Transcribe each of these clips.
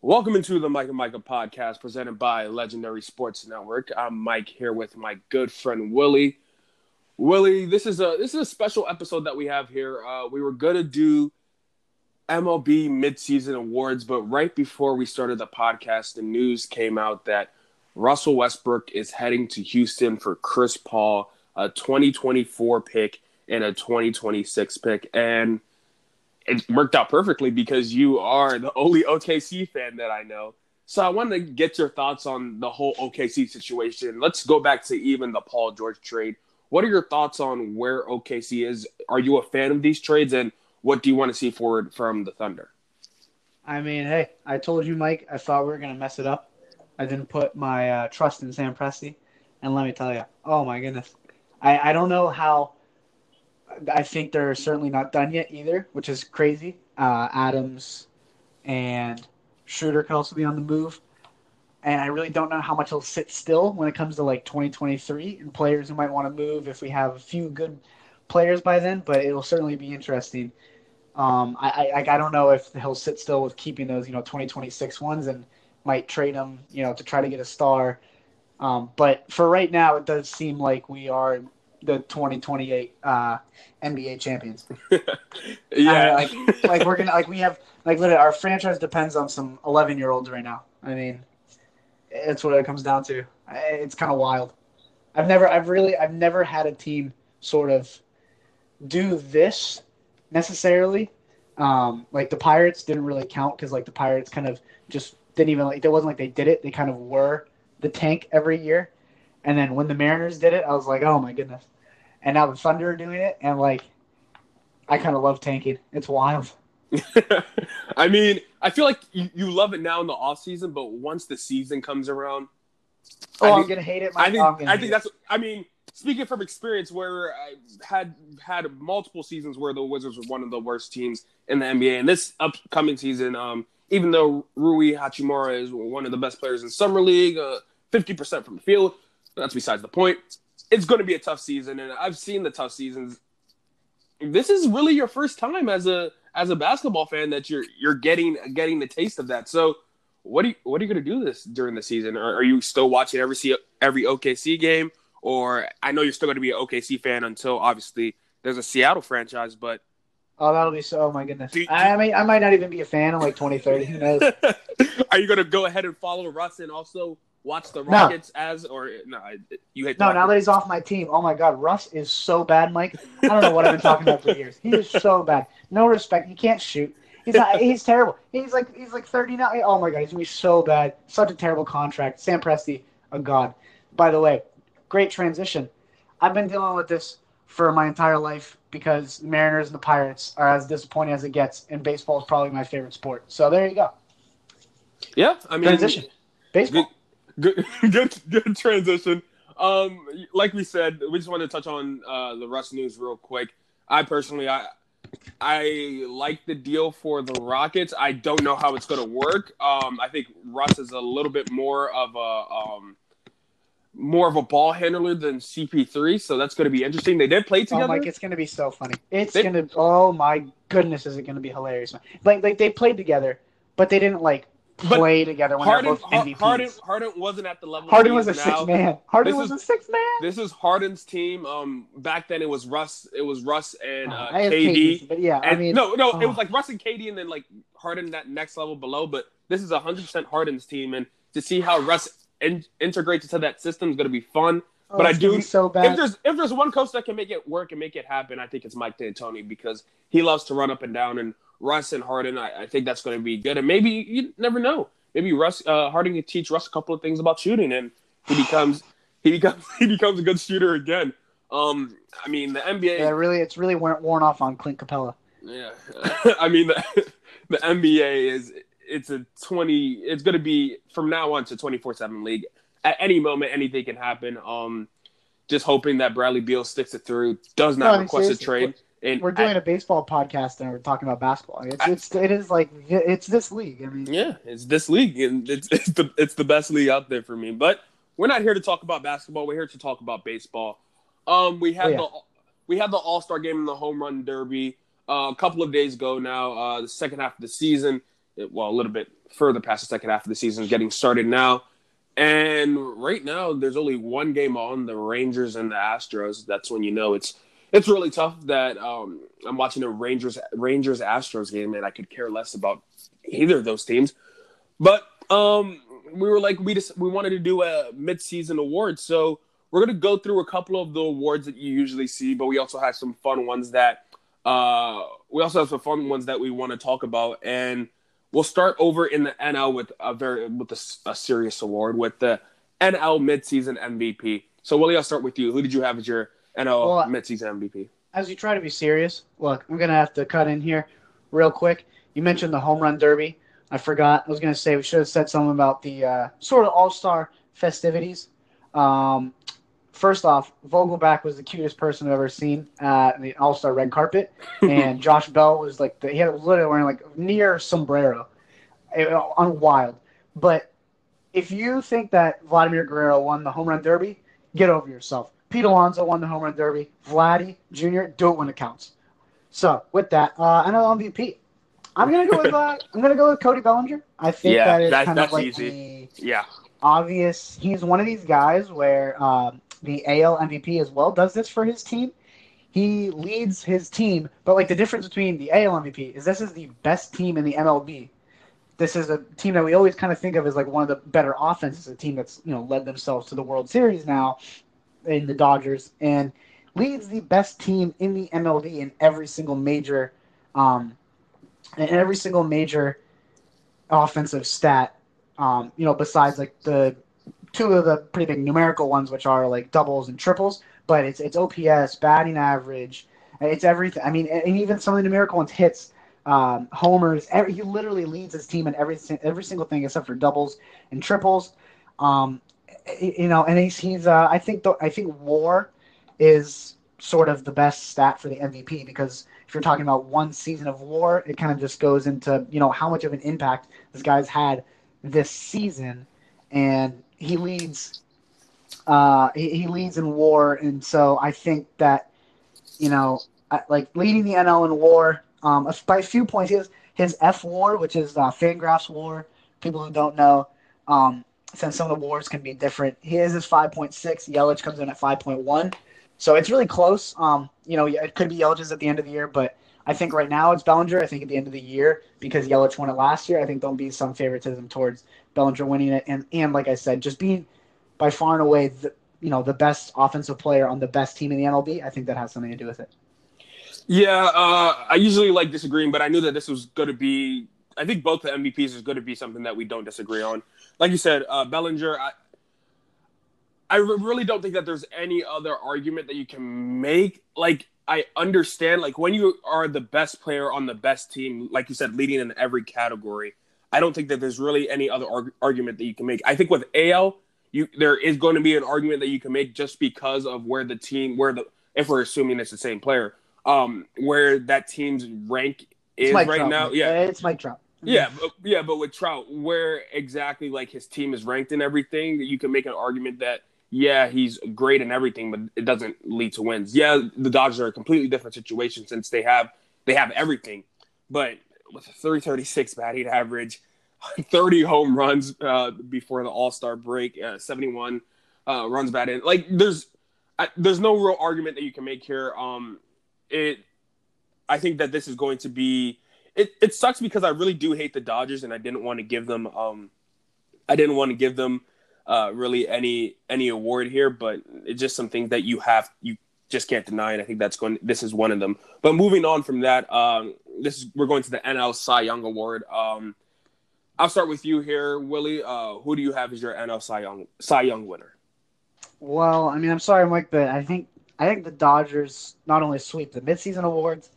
Welcome into the Mike and Micah podcast presented by Legendary Sports Network. I'm Mike here with my good friend Willie. Willie, this is a this is a special episode that we have here. Uh, we were gonna do MLB midseason awards, but right before we started the podcast, the news came out that Russell Westbrook is heading to Houston for Chris Paul, a 2024 pick and a 2026 pick, and it worked out perfectly because you are the only OKC fan that I know. So I wanted to get your thoughts on the whole OKC situation. Let's go back to even the Paul George trade. What are your thoughts on where OKC is? Are you a fan of these trades, and what do you want to see forward from the Thunder? I mean, hey, I told you, Mike. I thought we were gonna mess it up. I didn't put my uh, trust in Sam Presti, and let me tell you, oh my goodness, I I don't know how I think they're certainly not done yet either, which is crazy. Uh, Adams and Schroeder could also be on the move. And I really don't know how much he'll sit still when it comes to like 2023 and players who might want to move if we have a few good players by then, but it'll certainly be interesting. Um, I, I, I don't know if he'll sit still with keeping those, you know, 2026 ones and might trade them, you know, to try to get a star. Um, but for right now, it does seem like we are the 2028 uh, NBA champions. yeah, like like we're gonna like we have like literally our franchise depends on some 11 year olds right now. I mean, it's what it comes down to. It's kind of wild. I've never I've really I've never had a team sort of do this necessarily. Um, like the Pirates didn't really count because like the Pirates kind of just didn't even like it wasn't like they did it. They kind of were the tank every year. And then when the Mariners did it, I was like, oh my goodness. And now the Thunder are doing it, and like, I kind of love tanking. It's wild. I mean, I feel like you, you love it now in the off season, but once the season comes around, oh, I am gonna hate it. I think I think that's. I mean, speaking from experience, where I had had multiple seasons where the Wizards were one of the worst teams in the NBA, and this upcoming season, um, even though Rui Hachimura is one of the best players in summer league, uh, fifty uh, percent from the field, that's besides the point. It's going to be a tough season, and I've seen the tough seasons. This is really your first time as a as a basketball fan that you're you're getting getting the taste of that. So, what are you what are you going to do this during the season? Are, are you still watching every see every OKC game, or I know you're still going to be an OKC fan until obviously there's a Seattle franchise, but Oh, that'll be so. Oh my goodness. Do, do, I mean, I might not even be a fan in like 2030. Who knows? Are you going to go ahead and follow Russ and also watch the Rockets no. as or no? You hate no. Now that he's off my team, oh my God, Russ is so bad, Mike. I don't know what I've been talking about for years. He is so bad. No respect. He can't shoot. He's not. He's terrible. He's like he's like thirty now. Oh my God, he's gonna be so bad. Such a terrible contract. Sam Presti, a god. By the way, great transition. I've been dealing with this for my entire life because the Mariners and the Pirates are as disappointing as it gets, and baseball is probably my favorite sport. So there you go. Yeah, I mean transition. Baseball good, good, good transition. Um, like we said, we just wanted to touch on uh, the Russ news real quick. I personally, I, I like the deal for the Rockets. I don't know how it's going to work. Um, I think Russ is a little bit more of a um, more of a ball handler than CP3, so that's going to be interesting. They did play together. Oh, Mike, it's going to be so funny. It's going to. Oh my goodness, is it going to be hilarious? Like, like they played together, but they didn't like play but together when Harden, they're both MVPs. Harden, Harden wasn't at the level. Harden was a six man. Harden this was is, a six man. This is Harden's team. Um, back then it was Russ. It was Russ and uh, oh, KD. But yeah, and, I mean, no, no, oh. it was like Russ and KD, and then like Harden that next level below. But this is hundred percent Harden's team, and to see how Russ in, integrates into that system is going to be fun. Oh, but I do so bad. If there's if there's one coach that can make it work and make it happen, I think it's Mike D'Antoni because he loves to run up and down and Russ and Harden. I, I think that's going to be good, and maybe you never know maybe Russ uh, Harden can teach Russ a couple of things about shooting, and he becomes he becomes he becomes a good shooter again. Um, I mean the NBA. Yeah, really, it's really worn off on Clint Capela. Yeah, I mean the the NBA is it's a twenty. It's going to be from now on to twenty four seven league. At any moment, anything can happen. Um, just hoping that Bradley Beal sticks it through. Does not no, request a trade. And we're doing I, a baseball podcast and we're talking about basketball. It's, I, it's it is like it's this league. I mean, yeah, it's this league, and it's it's the it's the best league out there for me. But we're not here to talk about basketball. We're here to talk about baseball. Um, we had oh, yeah. the we had the All Star game in the Home Run Derby uh, a couple of days ago now. Uh, the second half of the season, well, a little bit further past the second half of the season, is getting started now. And right now, there's only one game on the Rangers and the Astros. That's when you know it's it's really tough that um, I'm watching a Rangers Rangers Astros game, and I could care less about either of those teams. But um, we were like, we just we wanted to do a mid-season award, so we're gonna go through a couple of the awards that you usually see, but we also have some fun ones that uh, we also have some fun ones that we want to talk about, and we'll start over in the NL with a very with a, a serious award with the NL midseason MVP. So Willie, I'll start with you. Who did you have as your NL well, midseason MVP? As you try to be serious, look, I'm gonna have to cut in here real quick. You mentioned the home run derby. I forgot. I was gonna say we should have said something about the uh, sort of all star festivities. Um, first off, Vogelbach was the cutest person I've ever seen at the All Star red carpet, and Josh Bell was like the, he had literally wearing like near sombrero, it, on wild. But if you think that Vladimir Guerrero won the home run derby, get over yourself. Pete Alonso won the home run derby. Vladdy Jr. do it when it counts. So with that, uh, MVP. I'm gonna go with uh, I'm gonna go with Cody Bellinger. I think yeah, that is that, kind of like easy. the yeah obvious. He's one of these guys where um, the AL MVP as well does this for his team. He leads his team, but like the difference between the AL MVP is this is the best team in the MLB. This is a team that we always kind of think of as like one of the better offenses, a team that's you know led themselves to the World Series now in the Dodgers and leads the best team in the MLB in every single major, um, in every single major offensive stat. Um, you know, besides like the two of the pretty big numerical ones, which are like doubles and triples. But it's it's OPS, batting average, it's everything. I mean, and even some of the numerical ones, hits, um, homers. Every, he literally leads his team in every every single thing except for doubles and triples. Um, you know, and he's he's. Uh, I think the, I think WAR is sort of the best stat for the MVP because if you're talking about one season of WAR, it kind of just goes into you know how much of an impact this guy's had this season, and he leads uh, he, he, leads in WAR, and so I think that you know, like leading the NL in WAR um, by a few points. His his F WAR, which is uh, Fangraphs WAR. People who don't know, um, since some of the wars can be different, his is five point six. Yelich comes in at five point one, so it's really close. Um, you know, it could be Yelich's at the end of the year, but I think right now it's Bellinger. I think at the end of the year, because Yelich won it last year, I think there'll be some favoritism towards Bellinger winning it. And and like I said, just being by far and away the you know the best offensive player on the best team in the MLB, I think that has something to do with it. Yeah, uh, I usually like disagreeing, but I knew that this was going to be. I think both the MVPs is going to be something that we don't disagree on. Like you said, uh, Bellinger. I, I really don't think that there's any other argument that you can make. Like I understand like when you are the best player on the best team, like you said, leading in every category. I don't think that there's really any other arg- argument that you can make. I think with AL, you there is going to be an argument that you can make just because of where the team, where the if we're assuming it's the same player, um, where that team's rank is right Trout. now. Yeah, it's Mike Trout. Yeah, but, yeah, but with Trout, where exactly like his team is ranked and everything, you can make an argument that yeah, he's great and everything, but it doesn't lead to wins. Yeah, the Dodgers are a completely different situation since they have they have everything, but with a 336 batting average, 30 home runs uh, before the All Star break, uh, 71 uh, runs batted. Like there's I, there's no real argument that you can make here. Um, it I think that this is going to be it. It sucks because I really do hate the Dodgers and I didn't want to give them um I didn't want to give them uh, really any any award here, but it's just some things that you have you just can't deny, and I think that's going. This is one of them. But moving on from that, um, this is we're going to the NL Cy Young Award. Um, I'll start with you here, Willie. Uh, who do you have as your NL Cy Young Cy Young winner? Well, I mean, I'm sorry, Mike, but I think I think the Dodgers not only sweep the midseason awards,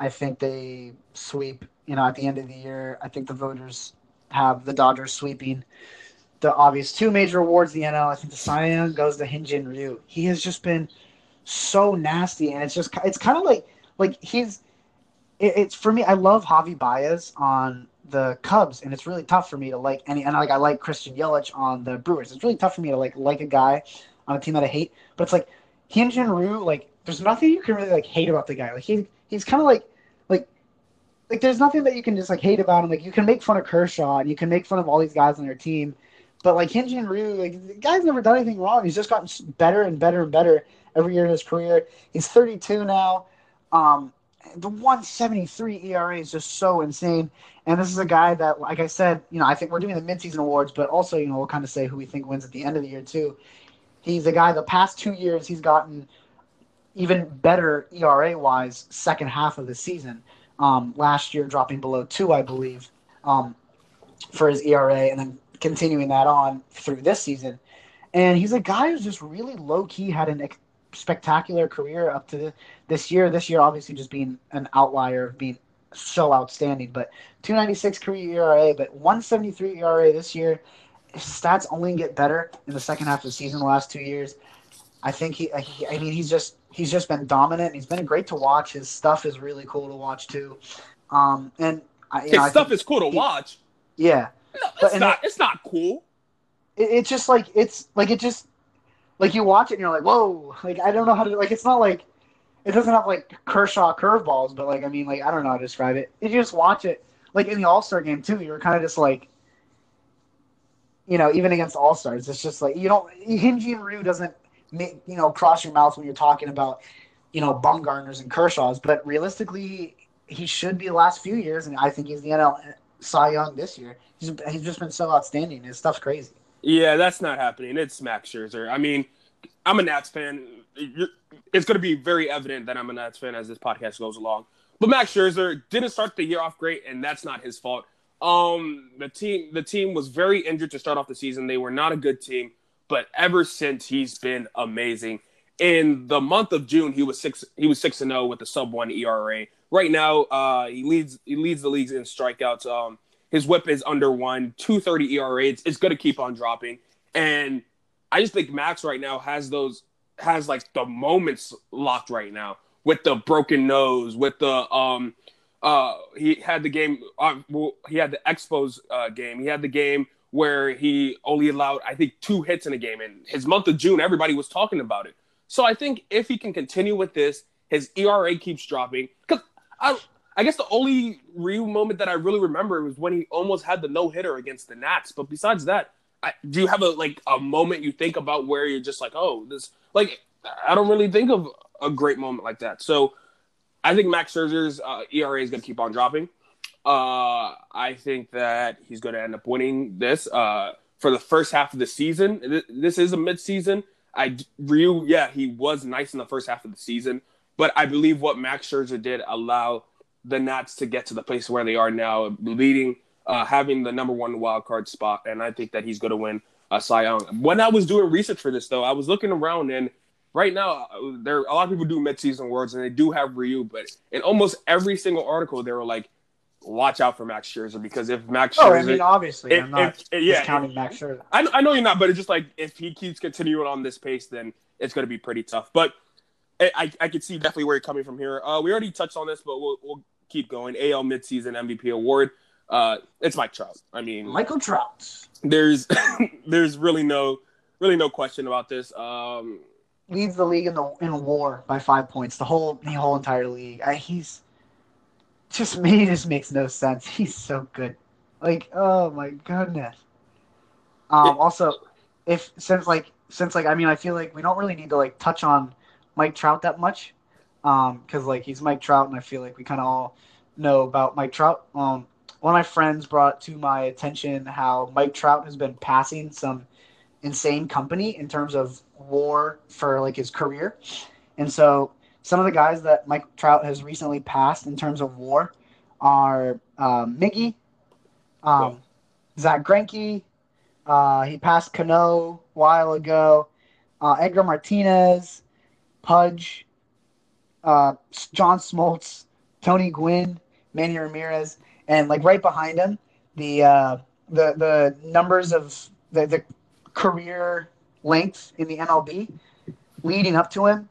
I think they sweep. You know, at the end of the year, I think the voters have the Dodgers sweeping the obvious two major awards the NL. I think the Cy Young goes to Hyun-Jin Ryu. He has just been so nasty, and it's just it's kind of like like he's it, it's for me. I love Javi Baez on the Cubs, and it's really tough for me to like any and like I like Christian Yelich on the Brewers. It's really tough for me to like like a guy on a team that I hate. But it's like Hyun-Jin Ryu, like there's nothing you can really like hate about the guy. Like he he's kind of like like there's nothing that you can just like hate about him. Like you can make fun of Kershaw and you can make fun of all these guys on your team, but like Hyun-Jin Ryu, like the guy's never done anything wrong. He's just gotten better and better and better every year in his career. He's 32 now. Um, the 173 ERA is just so insane. And this is a guy that, like I said, you know, I think we're doing the midseason awards, but also, you know, we'll kind of say who we think wins at the end of the year too. He's a guy the past two years he's gotten even better ERA wise second half of the season. Um, last year dropping below two, I believe, um, for his ERA, and then continuing that on through this season. And he's a guy who's just really low key had an spectacular career up to the, this year. This year, obviously, just being an outlier being so outstanding. But 296 career ERA, but 173 ERA this year. Stats only get better in the second half of the season. The last two years, I think he, he. I mean, he's just he's just been dominant. He's been great to watch. His stuff is really cool to watch too. Um, and I, his know, stuff is cool to he, watch. Yeah, no, it's but, not. It, it's not cool. It, it's just like it's like it just like you watch it and you're like, whoa, like I don't know how to like. It's not like it doesn't have like Kershaw curveballs, but like I mean, like I don't know how to describe it. If you just watch it, like in the All Star game too, you were kind of just like, you know, even against All Stars, it's just like you don't. Hyun-Jin Ryu doesn't you know cross your mouth when you're talking about you know Bumgarners and Kershaws, but realistically, he should be the last few years, and I think he's the NL Cy Young this year. He's he's just been so outstanding. His stuff's crazy. Yeah, that's not happening. It's Max Scherzer. I mean, I'm a Nats fan. It's going to be very evident that I'm a Nats fan as this podcast goes along. But Max Scherzer didn't start the year off great, and that's not his fault. Um, the team the team was very injured to start off the season. They were not a good team, but ever since he's been amazing. In the month of June, he was six he was six and zero oh with a sub one ERA. Right now, uh, he leads he leads the leagues in strikeouts. Um, his whip is under one, 230 ERA. It's, it's going to keep on dropping. And I just think Max right now has those, has like the moments locked right now with the broken nose, with the, um, uh, he had the game, uh, well, he had the Expos uh, game. He had the game where he only allowed, I think, two hits in a game. And his month of June, everybody was talking about it. So I think if he can continue with this, his ERA keeps dropping. Because I, I guess the only real moment that I really remember was when he almost had the no hitter against the Nats. But besides that, I, do you have a like a moment you think about where you're just like, oh, this like I don't really think of a great moment like that. So I think Max Scherzer's uh, ERA is going to keep on dropping. Uh, I think that he's going to end up winning this uh, for the first half of the season. This is a midseason. I Ryu, yeah, he was nice in the first half of the season, but I believe what Max Scherzer did allow the Nats to get to the place where they are now, leading, uh, having the number one wild card spot, and I think that he's going to win a Cy Young. When I was doing research for this, though, I was looking around, and right now uh, there a lot of people do midseason awards, and they do have Ryu, but in almost every single article, they were like, "Watch out for Max Scherzer because if Max Scherzer, oh, I mean, obviously, if, I'm not if, yeah, counting Max Scherzer. I, I know you're not, but it's just like if he keeps continuing on this pace, then it's going to be pretty tough. But I, I could see definitely where you're coming from here. Uh, we already touched on this, but we'll, we'll keep going. AL midseason MVP award. Uh, it's Mike Trout. I mean, Michael Trout. There's there's really no really no question about this. Um, Leads the league in the in WAR by five points. The whole the whole entire league. I, he's just me. Just makes no sense. He's so good. Like oh my goodness. Um, also, if since like since like I mean I feel like we don't really need to like touch on Mike Trout that much um, because like he's Mike Trout, and I feel like we kind of all know about Mike Trout. Um, one of my friends brought to my attention how Mike Trout has been passing some insane company in terms of WAR for like his career, and so some of the guys that Mike Trout has recently passed in terms of WAR are um, Miggy, um, Zack Greinke. Uh, he passed Cano a while ago. Uh, Edgar Martinez, Pudge, uh, John Smoltz, Tony Gwynn, Manny Ramirez, and like right behind him, the uh, the the numbers of the, the career length in the MLB leading up to him,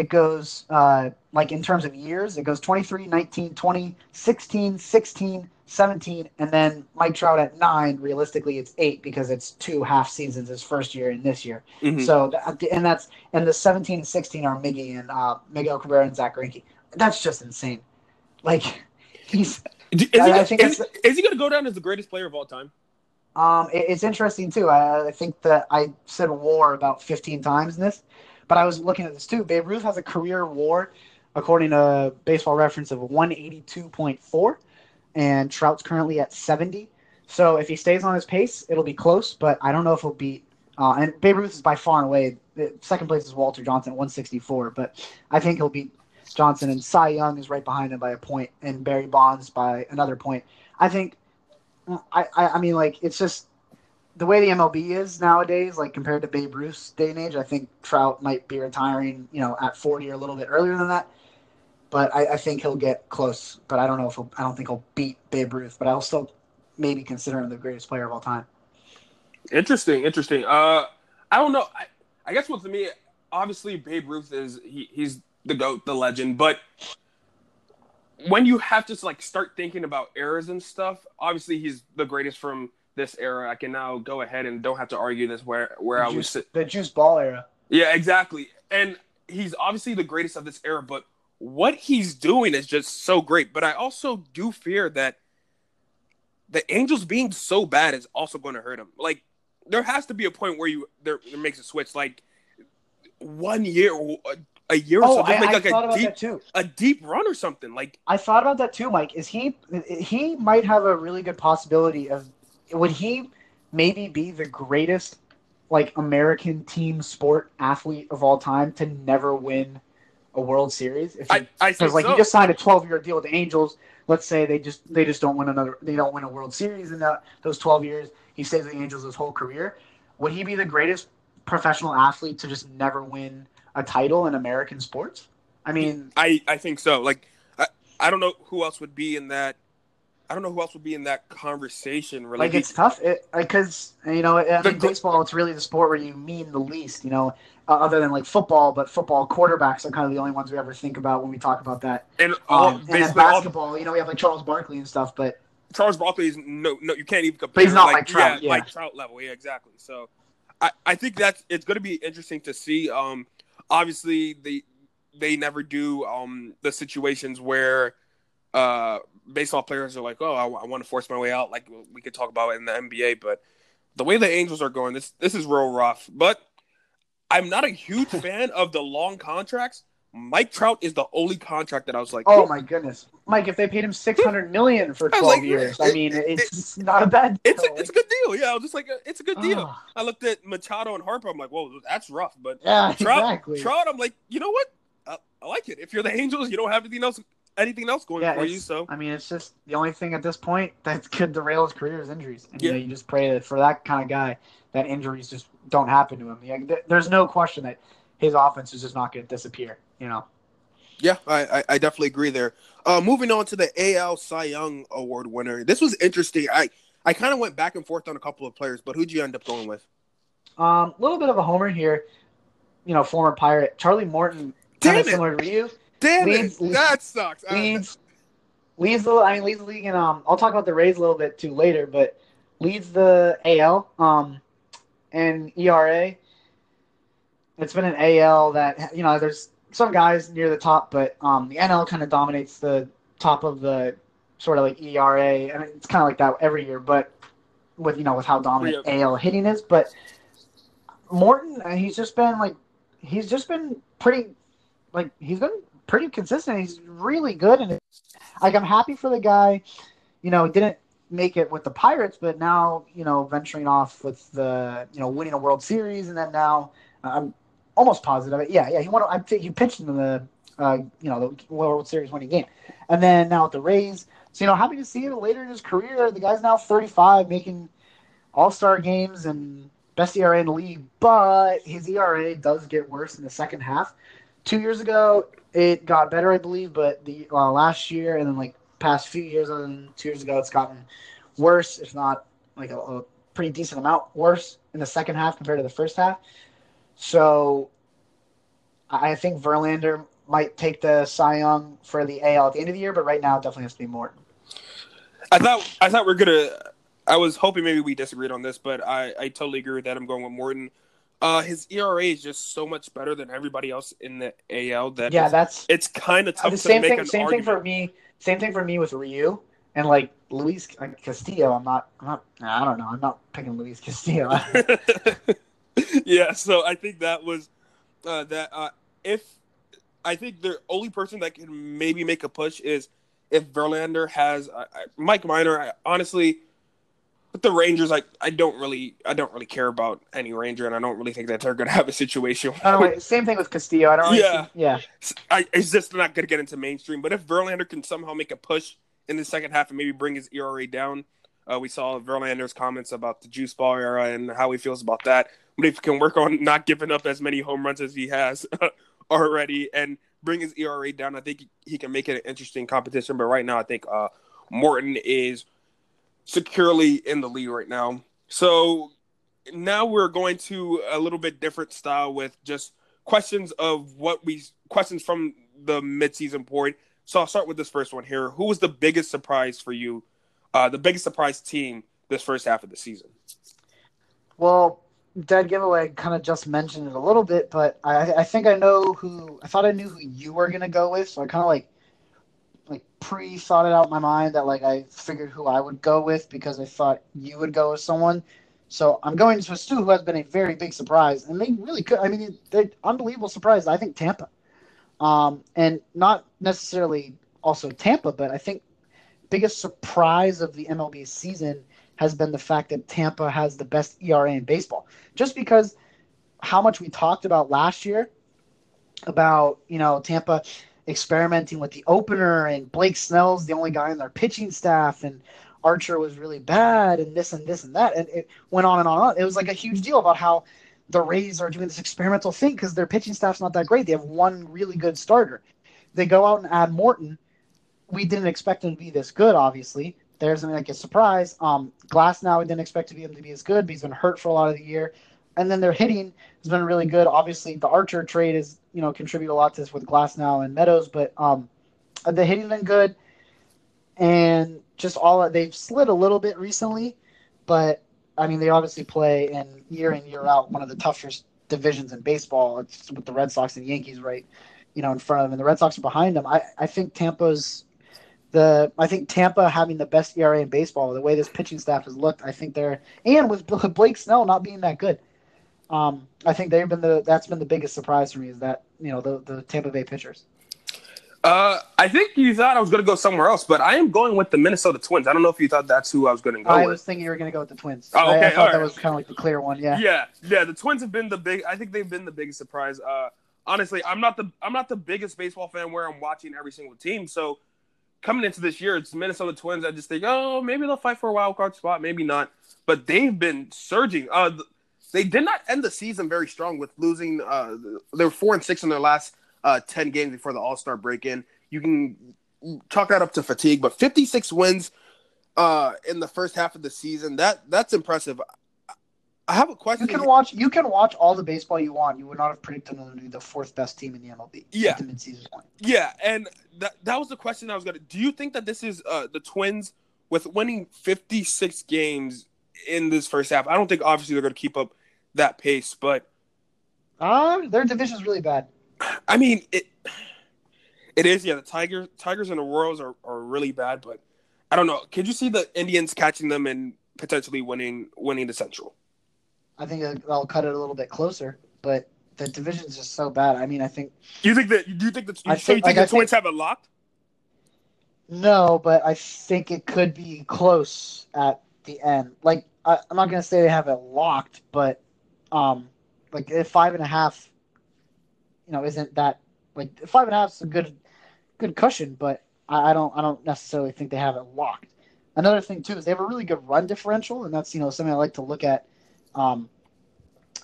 it goes uh, like in terms of years, it goes 23, 19, 20, 16, 16, 17, and then Mike Trout at nine. Realistically, it's eight because it's two half seasons his first year and this year. Mm-hmm. So, and that's and the 17 and 16 are Miggy and uh, Miguel Cabrera and Zack Greinke. That's just insane. Like he's Is he, I think is, is he going to go down as the greatest player of all time? Um, it- it's interesting too. I, I think that I said WAR about 15 times in this, but I was looking at this too. Babe Ruth has a career WAR, according to Baseball Reference, of 182.4, and Trout's currently at 70. So if he stays on his pace, it'll be close, but I don't know if he'll beat. Uh, and Babe Ruth is by far and away second place is Walter Johnson at 164, but I think he'll beat Johnson, and Cy Young is right behind him by a point, and Barry Bonds by another point. I think I, I, I mean, like it's just the way the MLB is nowadays, like compared to Babe Ruth's day and age. I think Trout might be retiring, you know, at 40 or a little bit earlier than that. But I, I think he'll get close. But I don't know if. I don't think he'll beat Babe Ruth. But I'll still maybe consider him the greatest player of all time. Interesting, interesting. Uh, I don't know. I, I guess with me, obviously Babe Ruth is he, he's the goat, the legend. But when you have to like start thinking about eras and stuff, obviously he's the greatest from this era. I can now go ahead and don't have to argue this where where I The was. juice, sit- the juice ball era. Yeah, exactly. And he's obviously the greatest of this era, but what he's doing is just so great. But I also do fear that the Angels being so bad is also going to hurt him. Like there has to be a point where you there, there makes a switch. Like one year, a year or Oh, something, I, make I like thought about deep that too. a deep run or something. Like I thought about that too, Mike. Is he he might have a really good possibility of would he maybe be the greatest like American team sport athlete of all time to never win a World Series? If he, I, like so. he just signed a 12 year deal with the Angels. Let's say they just they just don't win another they don't win a World Series in that those 12 years. He stays with the Angels his whole career. Would he be the greatest professional athlete to just never win a title in American sports? I mean, I, I think so. Like I, I don't know who else would be in that. I don't know who else would be in that conversation. Really, like it's tough because you know I mean, baseball it's really the sport where you mean the least you know uh, other than like football but football quarterbacks are kind of the only ones we ever think about when we talk about that and all, um, and then basically all basketball you know we have like Charles Barkley and stuff but Charles Barkley is no, no, you can't even compare. he's not like, like Trout, yeah. like Trout level. Yeah, exactly. So, I, I think that's it's going to be interesting to see. Um, obviously they they never do um the situations where uh baseball players are like, oh, I, want to force my way out. Like we could talk about it in the NBA, but the way the Angels are going, this this is real rough. But I'm not a huge fan of the long contracts. Mike Trout is the only contract that I was like, oh my goodness Mike if they paid him 600 million for I 12 like, years it- I mean it's not a bad it's deal. a, it's a good deal. Yeah, I was just like, it's a good deal. Ah, I looked at Machado and Harper. I'm like, whoa, that's rough. But yeah Trout, exactly Trout, I'm like, you know what? I, I like it. If you're the Angels, you don't have anything else, anything else going yeah, for you. So I mean, it's just the only thing at this point that could derail his career is injuries. And you know, you just pray that for that kind of guy, that injuries just don't happen to him. Yeah, there's no question that his offense is just not going to disappear. You know, yeah, I, I, definitely agree there. Uh, moving on to the AL Cy Young Award winner. This was interesting. I I kind of went back and forth on a couple of players, but who'd you end up going with? a um, little bit of a homer here. You know, former Pirate Charlie Morton, kind of similar to Ryu, Damn Leads- it, that sucks. Leads leads the. I mean, leads the league, and um, I'll talk about the Rays a little bit too later, but leads the AL um, and ERA. It's been an AL that you know there's some guys near the top, but um, the NL kind of dominates the top of the sort of like ERA, I and it's kind of like that every year. But with you know with how dominant AL hitting is, but Morton, uh, he's just been like he's just been pretty like he's been pretty consistent. He's really good, and like I'm happy for the guy. You know, didn't make it with the Pirates, but now you know venturing off with the you know winning a World Series, and then now I'm almost positive. Yeah, yeah, he won. I think he pitched in the uh, you know the World Series winning game, and then now with the Rays. So you know, happy to see him later in his career. The guy's now 35, making All Star games and best ERA in the league, but his ERA does get worse in the second half. Two years ago, it got better, I believe, but the uh, last year and then like past few years, and two years ago, it's gotten worse, if not like a, a pretty decent amount worse in the second half compared to the first half. So I think Verlander might take the Cy Young for the AL at the end of the year, but right now it definitely has to be Morton. I thought I thought we are gonna. I was hoping maybe we disagreed on this, but I I totally agree that. I'm going with Morton. Uh, his ERA is just so much better than everybody else in the AL that Yeah, it's, that's it's kind of tough the to same make thing. an Same argument. thing for me. Same thing for me with Ryu. And like Luis Castillo, I'm not, I'm not, I don't know, I'm not picking Luis Castillo. yeah, so I think that was uh, that. Uh, if I think the only person that can maybe make a push is if Verlander has uh, Mike Minor. I, honestly, with the Rangers, I, I don't really I don't really care about any Ranger, and I don't really think that they're going to have a situation. Oh, same thing with Castillo. I don't. Really yeah, see, yeah. I, it's just not going to get into mainstream. But if Verlander can somehow make a push in the second half and maybe bring his ERA down, uh, we saw Verlander's comments about the juice ball era and how he feels about that. But if he can work on not giving up as many home runs as he has already and bring his ERA down, I think he can make it an interesting competition. But right now, I think uh, Morton is securely in the lead right now. So now we're going to a little bit different style with just questions of what we questions from the midseason point. So I'll start with this first one here. Who was the biggest surprise for you? Uh, the biggest surprise team this first half of the season? Well, dead giveaway kind of just mentioned it a little bit, but I, I think I know who. I thought I knew who you were gonna go with, so I kind of like like pre thought it out in my mind that like I figured who I would go with because I thought you would go with someone. So I'm going to Stu, who has been a very big surprise, and they really could. I mean, they unbelievable surprise. I think Tampa, um, and not necessarily also Tampa, but I think biggest surprise of the MLB season has been the fact that Tampa has the best ERA in baseball. Just because how much we talked about last year about you know Tampa experimenting with the opener and Blake Snell's the only guy in their pitching staff and Archer was really bad and this and this and that and it went on and on and on. It was like a huge deal about how the Rays are doing this experimental thing because their pitching staff's not that great. They have one really good starter. They go out and add Morton. We didn't expect him to be this good, obviously. There's something like a surprise. Um, Glasnow, we didn't expect to be him to be as good, but he's been hurt for a lot of the year. And then their hitting has been really good. Obviously, the Archer trade is you know contribute a lot to this with Glasnow and Meadows, but um, the hitting's been good, and just all they've slid a little bit recently, but I mean they obviously play in year in year out one of the toughest divisions in baseball. It's with the Red Sox and Yankees right, you know, in front of them, and the Red Sox are behind them. I I think Tampa's the I think Tampa having the best ERA in baseball. The way this pitching staff has looked, I think they're and with Blake Snell not being that good. Um, I think they've been the that's been the biggest surprise for me is that you know the the Tampa Bay pitchers. Uh, I think you thought I was going to go somewhere else, but I am going with the Minnesota Twins. I don't know if you thought that's who I was going to go with. I with. was thinking you were going to go with the Twins. Oh, okay, I, I thought that was kind of like the clear one. Yeah. Yeah, yeah. The Twins have been the big. I think they've been the biggest surprise. Uh, honestly, I'm not the I'm not the biggest baseball fan where I'm watching every single team. So coming into this year, it's Minnesota Twins. I just think, oh, maybe they'll fight for a wild card spot, maybe not. But they've been surging. Uh, they did not end the season very strong with losing. Uh, they were four and six in their last uh, ten games before the All Star break in. You can chalk that up to fatigue, but 56 wins uh, in the first half of the season. That that's impressive. I have a question. You can watch. You can watch all the baseball you want. You would not have predicted them to be the fourth best team in the MLB. Yeah. The midseason point. Yeah, and that that was the question I was gonna. Do you think that this is uh, the Twins with winning 56 games in this first half? I don't think obviously they're gonna keep up that pace, but Uh, their division's really bad. I mean it. It is, yeah. The Tigers, Tigers, and the Royals are, are really bad, but I don't know. Could you see the Indians catching them and potentially winning winning the Central? I think I'll cut it a little bit closer, but the division's just so bad. I mean, I think You think that? Do you think that? I so you think- think like, the I Twins think- have it locked? no, but I think it could be close at the end. Like I, I'm not gonna say they have it locked, but um, like if five and a half, you know, isn't that like five and a half is a good good cushion, but I, I don't I don't necessarily think they have it locked. Another thing too is they have a really good run differential, and that's you know something I like to look at. Um,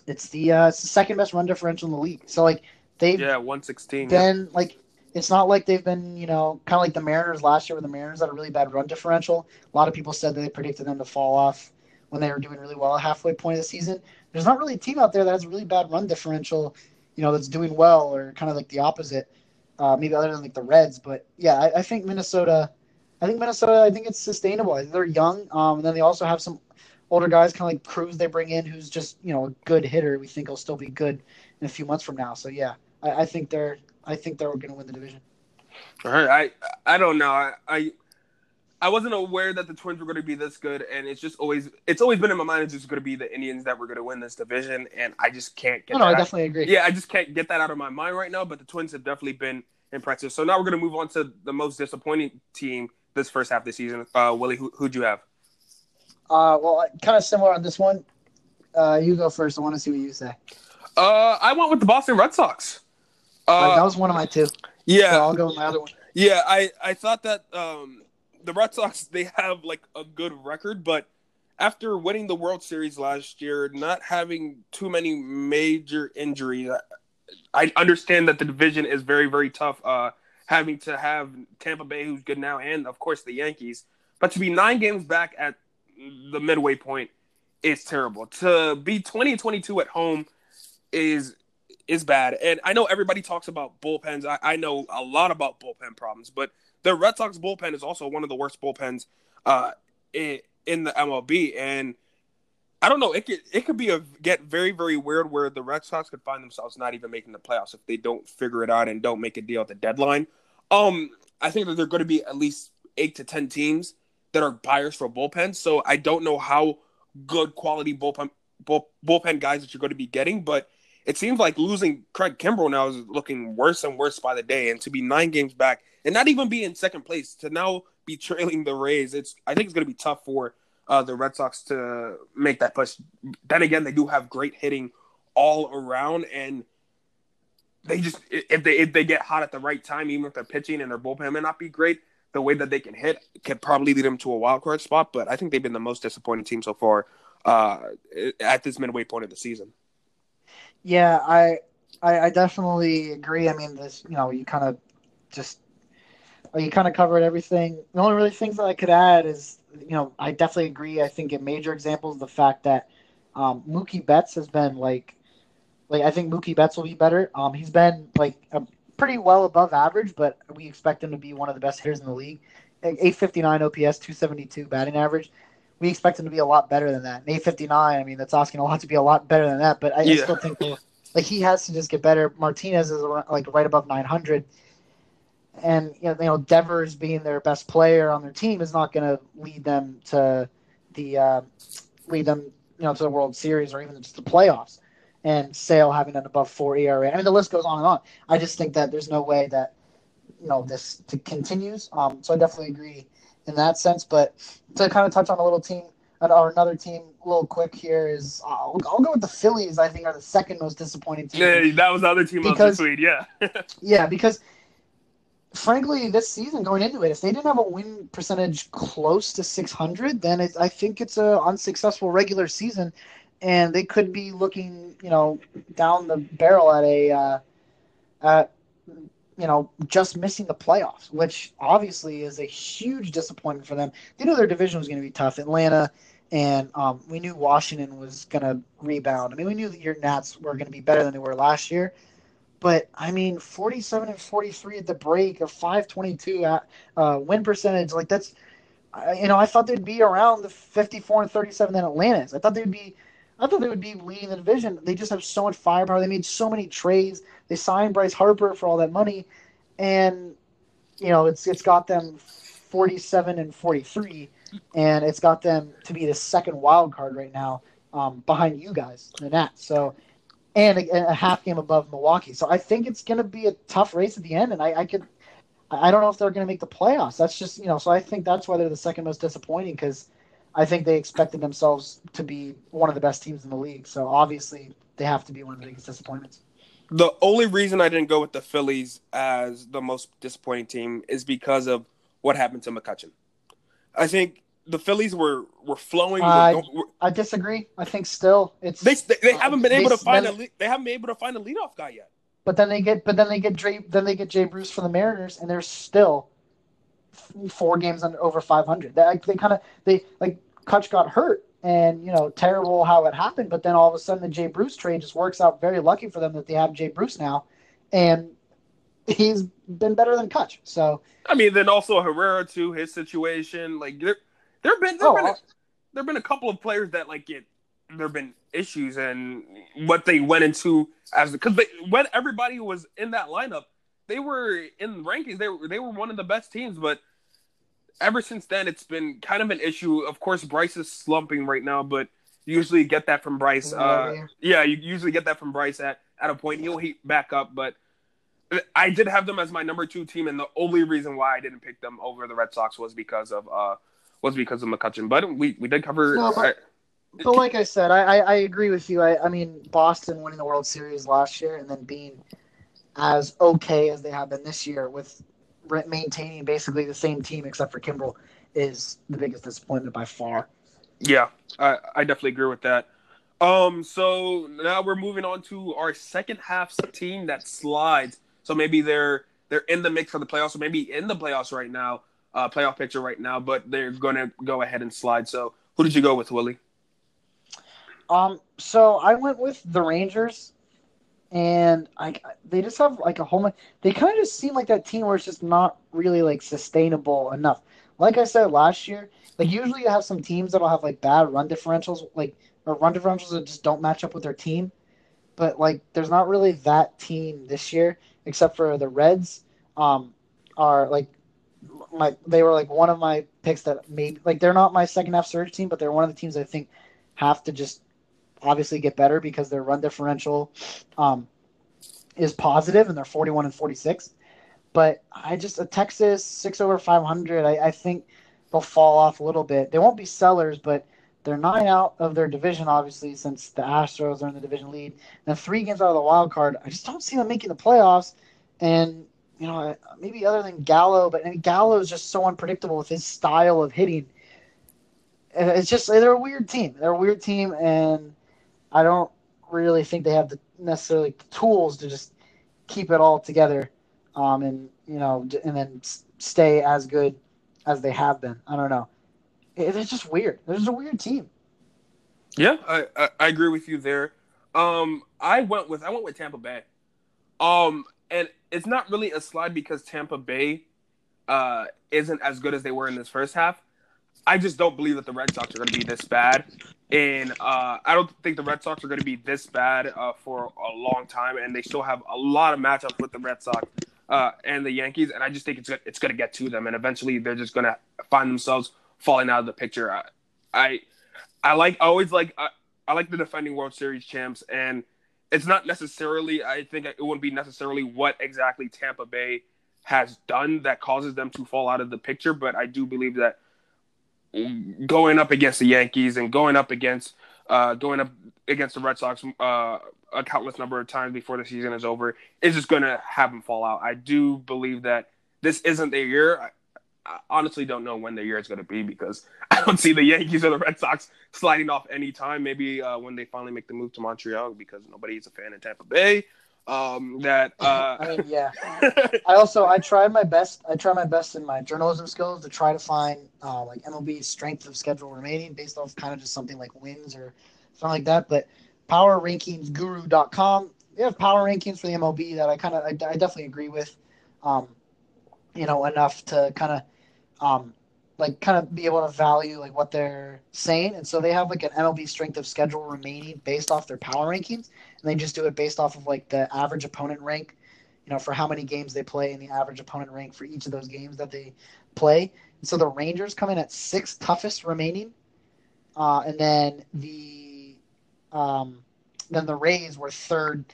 it's the uh, it's the second best run differential in the league. So like they've Yeah, one sixteen. been like it's not like they've been you know kind of like the Mariners last year, where the Mariners had a really bad run differential. A lot of people said that they predicted them to fall off when they were doing really well at halfway point of the season. There's not really a team out there that has a really bad run differential, you know, that's doing well, or kind of like the opposite. Uh, maybe other than like the Reds, but yeah, I, I think Minnesota. I think Minnesota. I think it's sustainable. They're young, um, and then they also have some older guys, kind of like Cruz. They bring in, who's just you know a good hitter. We think he'll still be good in a few months from now. So yeah, I, I think they're. I think they're going to win the division. All right, I I don't know. I, I I wasn't aware that the Twins were going to be this good, and it's just always it's always been in my mind it's just going to be the Indians that were going to win this division, and I just can't get. No, no, I that out- definitely agree. Yeah, I just can't get that out of my mind right now. But the Twins have definitely been impressive. So now we're going to move on to the most disappointing team this first half of the season. Uh, Willie, who, who'd you have? Uh, well, kind of similar on this one. Uh, you go first. I want to see what you say. Uh, I went with the Boston Red Sox. Uh, that was one of my two. yeah, So I'll go with my other one. Yeah, I I thought that um the Red Sox they have like a good record, but after winning the World Series last year, not having too many major injuries, I, understand that the division is very very tough. Uh, having to have Tampa Bay, who's good now, and of course the Yankees, but to be nine games back at the midway point is terrible. To be 20 and 22 at home is is bad. And I know everybody talks about bullpens. I, I know a lot about bullpen problems, but the Red Sox bullpen is also one of the worst bullpens uh, in, the MLB. And I don't know. It could it could be a get very very weird where the Red Sox could find themselves not even making the playoffs if they don't figure it out and don't make a deal at the deadline. Um, I think that there are going to be at least eight to ten teams that are buyers for bullpens. So I don't know how good quality bullpen bull, bullpen guys that you're going to be getting, but it seems like losing Craig Kimbrel now is looking worse and worse by the day. And to be nine games back and not even be in second place to now be trailing the Rays, it's I think it's going to be tough for uh, the Red Sox to make that push. Then again, they do have great hitting all around, and they just if they if they get hot at the right time, even if they're pitching and their bullpen may not be great, the way that they can hit could probably lead them to a wild card spot. But I think they've been the most disappointing team so far uh, at this midway point of the season. Yeah, I, I, I definitely agree. I mean, this, you know, you kind of just, you kind of covered everything. The only really things that I could add is, you know, I definitely agree. I think a major example is the fact that um, Mookie Betts has been like, like I think Mookie Betts will be better. Um, he's been like a pretty well above average, but we expect him to be one of the best hitters in the league. 859 OPS, 272 batting average. We expect him to be a lot better than that. And 859, I mean, that's asking a lot to be a lot better than that. But I, I still think like he has to just get better. Martinez is around- like right above 900, and you know, you know Devers being their best player on their team is not going to lead them to the uh, lead them you know to the World Series or even just the playoffs. And Sale having an above four ERA. I mean, the list goes on and on. I just think that there's no way that you know this to continues. Um, so I definitely agree in that sense. But to kind of touch on a little team or another team, a little quick here is uh, I'll, I'll go with the Phillies. I think are the second most disappointing team. Yeah, that was the other team Because- on the tweet. Yeah. Yeah, because frankly, this season going into it, if they didn't have a win percentage close to 600, then it, I think it's a unsuccessful regular season, and they could be looking, you know, down the barrel at a, uh, at, you know, just missing the playoffs, which obviously is a huge disappointment for them. They knew their division was going to be tough. Atlanta. And um, we knew Washington was going to rebound. I mean, we knew that your Nats were going to be better than they were last year. But I mean, 47 and 43 at the break, a 522 at, uh, win percentage. Like that's, you know, I thought they'd be around the 54 and 37 that Atlanta. I thought they'd be, I thought they would be leading the division. They just have so much firepower. They made so many trades. They signed Bryce Harper for all that money, and you know, it's it's got them 47 and 43, and it's got them to be the second wild card right now, um, behind you guys, the Nats. So and a, a half game above Milwaukee. So I think it's going to be a tough race at the end, and I, I could. I don't know if they're going to make the playoffs. That's just you know. So I think that's why they're the second most disappointing because I think they expected themselves to be one of the best teams in the league. So obviously they have to be one of the biggest disappointments. The only reason I didn't go with the Phillies as the most disappointing team is because of what happened to McCutchen. I think the Phillies were were flowing. were I- were- I disagree. I think still it's they, they they haven't been They able to find a smell- they haven't been able to find a leadoff guy yet. But then they get, but then they get Jay, then they get Jay Bruce for the Mariners, and they're still four games under over 500. They, like, they kind of they like Kutch got hurt, and you know terrible how it happened. But then all of a sudden the Jay Bruce trade just works out very lucky for them that they have Jay Bruce now, and he's been better than Kutch. So I mean, then also Herrera too, his situation. Like there, there been there Oh, been a, I- there been a couple of players that like get there have been issues and what they went into as because when everybody was in that lineup, they were in rankings. They were they were one of the best teams, but ever since then, it's been kind of an issue. Of course, Bryce is slumping right now, but you usually get that from Bryce. Uh, yeah, you usually get that from Bryce at, at a point. He'll heat back up, but I did have them as my number two team, and the only reason why I didn't pick them over the Red Sox was because of uh was because of McCutchen. But we, we did cover. No, but, but like I said, I, I, I agree with you. I, I mean, Boston winning the World Series last year and then being as okay as they have been this year with maintaining basically the same team except for Kimbrel is the biggest disappointment by far. Yeah, I, I definitely agree with that. Um, so now we're moving on to our second half team that slides. So maybe they're they're in the mix for the playoffs, or maybe in the playoffs right now, uh, playoff picture right now, but they're going to go ahead and slide. So who did you go with, Willie? Um, so I went with the Rangers and I they just have like a whole. They kind of just seem like that team where it's just not really like sustainable enough. Like I said last year, like usually you have some teams that'll have like bad run differentials, like or run differentials that just don't match up with their team. But like, there's not really that team this year, except for the Reds. Um, are like my they were like one of my picks that maybe like they're not my second half surge team, but they're one of the teams I think have to just obviously get better because their run differential um, is positive and they're 41 and 46. But I just, a Texas six over 500, I, I think they'll fall off a little bit. They won't be sellers, but they're nine out of their division, obviously, since the Astros are in the division lead. And three games out of the wild card. I just don't see them making the playoffs. And, you know, maybe other than Gallo, but I mean, Gallo is just so unpredictable with his style of hitting. It's just, they're a weird team. They're a weird team. And, I don't really think they have the necessarily the tools to just keep it all together, um, and you know, and then stay as good as they have been. I don't know. It, it's just weird. There's a weird team. Yeah, I, I, I agree with you there. Um, I went with I went with Tampa Bay. Um, and it's not really a slide because Tampa Bay uh, isn't as good as they were in this first half. I just don't believe that the Red Sox are going to be this bad. And uh, I don't think the Red Sox are going to be this bad uh, for a long time. And they still have a lot of matchups with the Red Sox uh, and the Yankees. And I just think it's it's going to get to them. And eventually they're just going to find themselves falling out of the picture. I I, I like I always like I, I like the defending World Series champs. And it's not necessarily I think it wouldn't be necessarily what exactly Tampa Bay has done that causes them to fall out of the picture. But I do believe that going up against the Yankees and going up against uh, going up against the Red Sox uh, a countless number of times before the season is over is just going to have them fall out. I do believe that this isn't their year. I, honestly don't know when the year is going to be because I don't see the Yankees or the Red Sox sliding off any time. Maybe uh, when they finally make the move to Montreal because nobody's a fan in Tampa Bay um, that uh... I mean, yeah. I also I tried my best. I try my best in my journalism skills to try to find uh, like MLB strength of schedule remaining based off kind of just something like wins or something like that. But PowerRankingsGuru.com they have power rankings for the MLB that I kind of I, I, definitely agree with. Um, you know enough to kind of um, like kind of be able to value like what they're saying. And so they have like an MLB strength of schedule remaining based off their power rankings, and they just do it based off of like the average opponent rank, you know, for how many games they play and the average opponent rank for each of those games that they play. And so the Rangers come in at sixth toughest remaining, uh, and then the um, then the Rays were third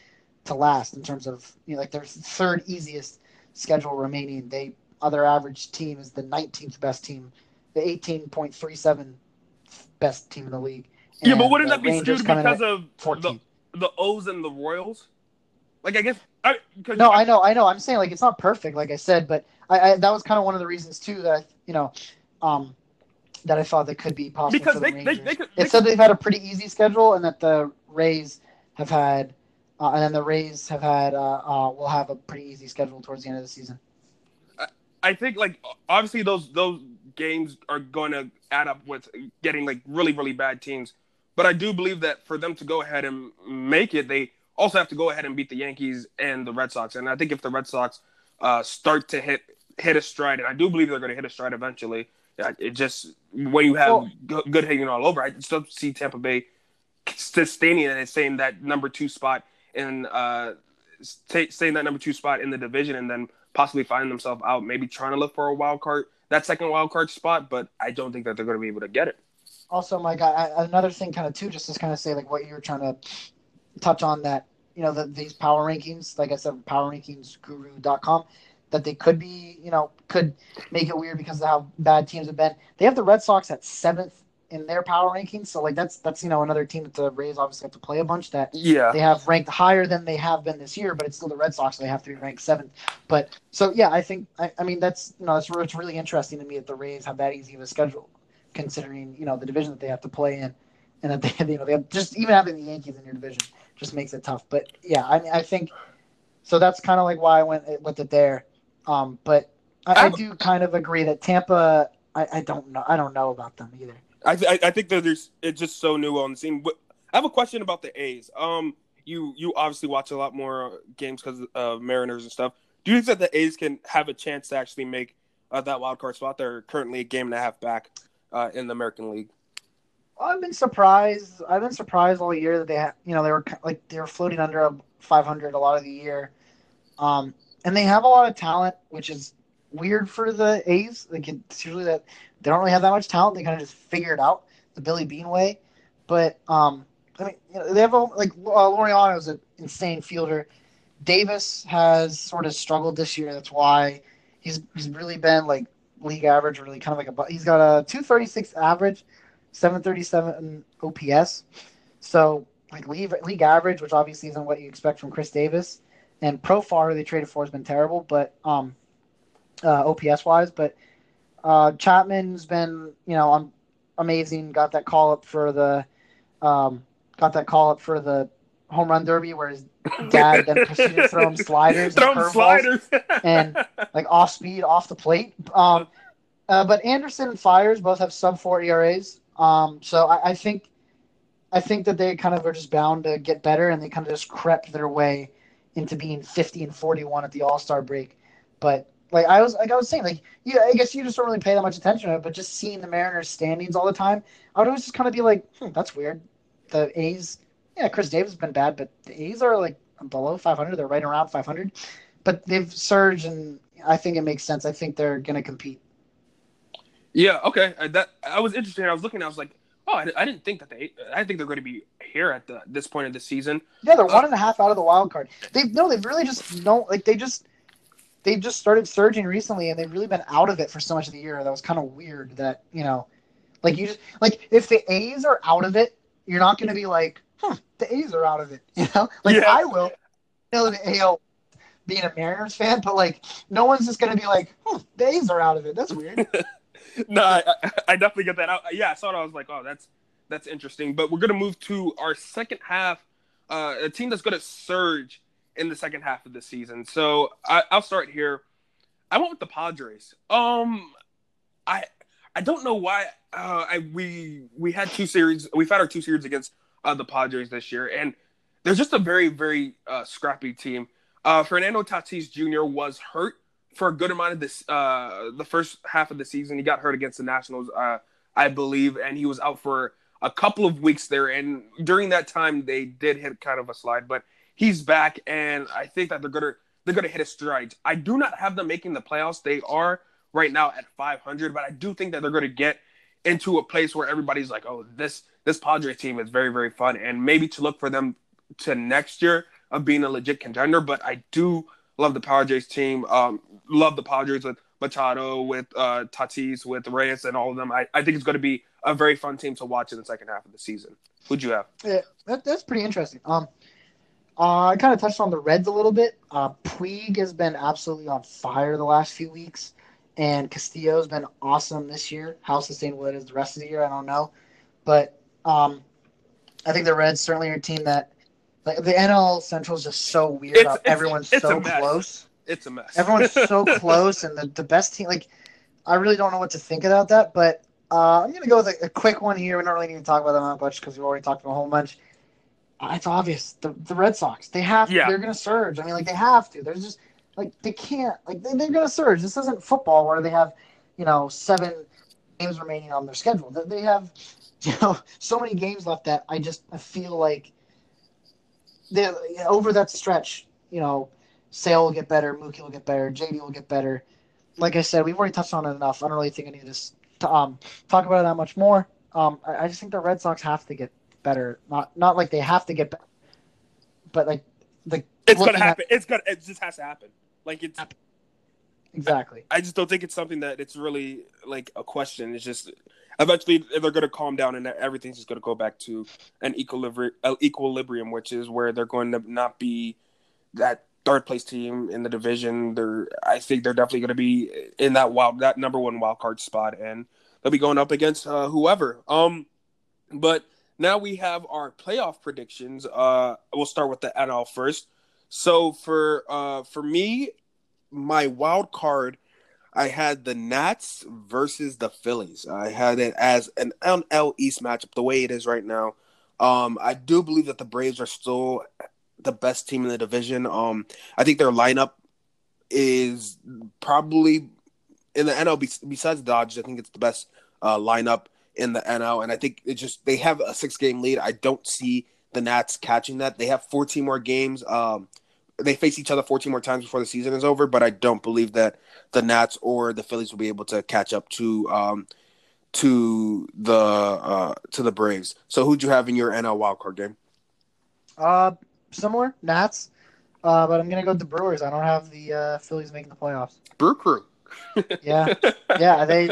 to last in terms of you know like their third easiest schedule remaining. They other average team is the 19th best team, the 18.37 best team in the league. Yeah, but wouldn't that be skewed because of the, the O's and the Royals? Like, I guess. I, no, I, I, know, I know. I'm saying like it's not perfect, like I said, but I, I that was kind of one of the reasons too that you know, um, that I thought that could be possible because the they, they, they, could, it said they've had a pretty easy schedule and that the Rays have had, uh, and then the Rays have had, uh, uh, will have a pretty easy schedule towards the end of the season. I think like obviously those those games are going to add up with getting like really really bad teams, but I do believe that for them to go ahead and make it, they also have to go ahead and beat the Yankees and the Red Sox. And I think if the Red Sox uh, start to hit hit a stride, and I do believe they're going to hit a stride eventually. It just when you have well, good hitting all over, I still see Tampa Bay sustaining and staying that number two spot and uh, staying that number two spot in the division, and then possibly finding themselves out, maybe trying to look for a wild card. that second wild card spot, but I don't think that they're going to be able to get it. Also, Mike, I, another thing, kind of too, just to kind of say like what you were trying to touch on that you know the, these power rankings, like I said, powerrankingsguru.com, that they could be, you know, could make it weird because of how bad teams have been. They have the Red Sox at seventh in their power rankings. So like that's that's you know another team that the Rays obviously have to play a bunch that yeah they have ranked higher than they have been this year, but it's still the Red Sox. So they have to be ranked seventh. But so yeah, I think I, I mean that's you know it's, it's really interesting to me that the Rays have that easy of a schedule, considering you know the division that they have to play in, and that they you know they have just even having the Yankees in your division just makes it tough. But yeah, I mean, I think so that's kind of like why I went with it there. Um, but I, I do kind of agree that Tampa. I, I don't know. I don't know about them either. I, th- I think that there's it's just so new on the scene. But I have a question about the A's. Um, you you obviously watch a lot more games because of Mariners and stuff. Do you think that the A's can have a chance to actually make uh, that wild card spot? They're currently a game and a half back uh, in the American League. I've been surprised. I've been surprised all year that they, ha- you know, they were like they were floating under a 500 a lot of the year, um, and they have a lot of talent, which is weird for the A's. Like it's usually that they don't really have that much talent. They kind of just figure it out the Billy Beane way. But um, I mean, you know, they have a, like uh, Laureano is an insane fielder. Davis has sort of struggled this year. That's why he's he's really been like league average, really kind of like a. He's got a 236 average, 737 OPS. So like league league average, which obviously isn't what you expect from Khris Davis. And Profar, they traded for, has been terrible, but um, uh, OPS wise. But uh, Chapman's been, you know, um, amazing. Got that call up for the, um, got that call up for the home run derby where his dad then proceeded to throw him sliders, throw him sliders, and like off speed, off the plate. Um, uh, but Anderson and Fiers both have sub four ERAs. Um, so I, I think, I think that they kind of are just bound to get better, and they kind of just crept their way into being 50 and 41 at the All Star break. But like I was like I was saying, like yeah, I guess you just don't really pay that much attention to it, but just seeing the Mariners standings all the time, I would always just kind of be like, hmm, that's weird. The A's, yeah, Khris Davis has been bad, but the A's are like below 500. They're right around 500, but they've surged, and I think it makes sense. I think they're going to compete. Yeah. Okay. I, that I was interested. I was looking. I was like, oh, I, I didn't think that they. I think they're going to be here at the this point of the season. Yeah, they're uh, one and a half out of the wild card. They no, they've really just no like they just they've just started surging recently, and they've really been out of it for so much of the year. That was kind of weird. That you know, like you just like if the A's are out of it, you're not going to be like, huh, the A's are out of it. You know, like yeah. I will. You know, the AL being a Mariners fan, but like no one's just going to be like, huh, the A's are out of it. That's weird. no, I, I, definitely get that. out. yeah, I saw it. I was like, oh, that's that's interesting. But we're gonna move to our second half. Uh, a team that's going to surge in the second half of the season. So I, will start here. I went with the Padres. Um, I I don't know why. Uh, I we we had two series. We've had our two series against uh, the Padres this year, and they're just a very very uh, scrappy team. Uh, Fernando Tatis Jr. was hurt for a good amount of this uh, the first half of the season. He got hurt against the Nationals, uh, I believe, and he was out for a couple of weeks there. And during that time, they did hit kind of a slide, but he's back, and I think that they're gonna they're gonna hit a stride. I do not have them making the playoffs. They are right now at 500, but I do think that they're gonna get into a place where everybody's like, oh, this this Padres team is very very fun, and maybe to look for them to next year of being a legit contender. But I do love the Padres team. Um, love the Padres with Machado, with uh, Tatis, with Reyes, and all of them. I, I think it's going to be a very fun team to watch in the second half of the season. Who'd you have? Yeah, that, that's pretty interesting. Um, uh, I kind of touched on the Reds a little bit. Uh, Puig has been absolutely on fire the last few weeks, and Castillo's been awesome this year. How sustainable it is the rest of the year, I don't know, but um, I think the Reds certainly are a team that like the NL Central is just so weird. It's, it's, Everyone's it's so close. It's a mess. Everyone's so close, and the, the best team. Like, I really don't know what to think about that. But uh, I'm gonna go with a, a, quick one here. We don't really need to talk about them that much because we've already talked about a whole bunch it's obvious. The, the Red Sox, they have yeah. they're going to surge. I mean, like they have to. There's just like they can't like they, they're going to surge. This isn't football where they have you know seven games remaining on their schedule. They have you know so many games left that I just I feel like they over that stretch. You know, Sale will get better, Mookie will get better, JD will get better. like I said, we've already touched on it enough. I don't really think I need to um talk about it that much more. Um, I, I just think the Red Sox have to get better. Not not like they have to get better, but like the It's gonna looking at- happen. It's gonna. It just has to happen. Like it's. exactly. I just don't think it's something that it's really like a question. It's just eventually they're to calm down and everything's just to go back to an equilibrium, equilibrium, which is where they're going to not be that third place team in the division. They're, I think they're definitely to be in that wild, that number one wild card spot, and they'll be going up against uh, whoever. Um, but now we have our playoff predictions. Uh, we'll start with the NL first. So for uh for me, my wild card, I had the Nats versus the Phillies. I had it as an NL East matchup, the way it is right now. Um, I do believe that the Braves are still the best team in the division. Um, I think their lineup is probably in the NL besides the Dodgers. I think it's the best uh, lineup in the NL, and I think it just they have a six game lead. I don't see the Nats catching that. They have 14 more games. Um, they face each other 14 more times before the season is over, but I don't believe that the Nats or the Phillies will be able to catch up to um, to the uh, to the Braves. So who'd you have in your NL wildcard game? Uh, similar Nats, uh, but I'm gonna go with the Brewers. I don't have the uh, Phillies making the playoffs. Brew Crew. Yeah, yeah, they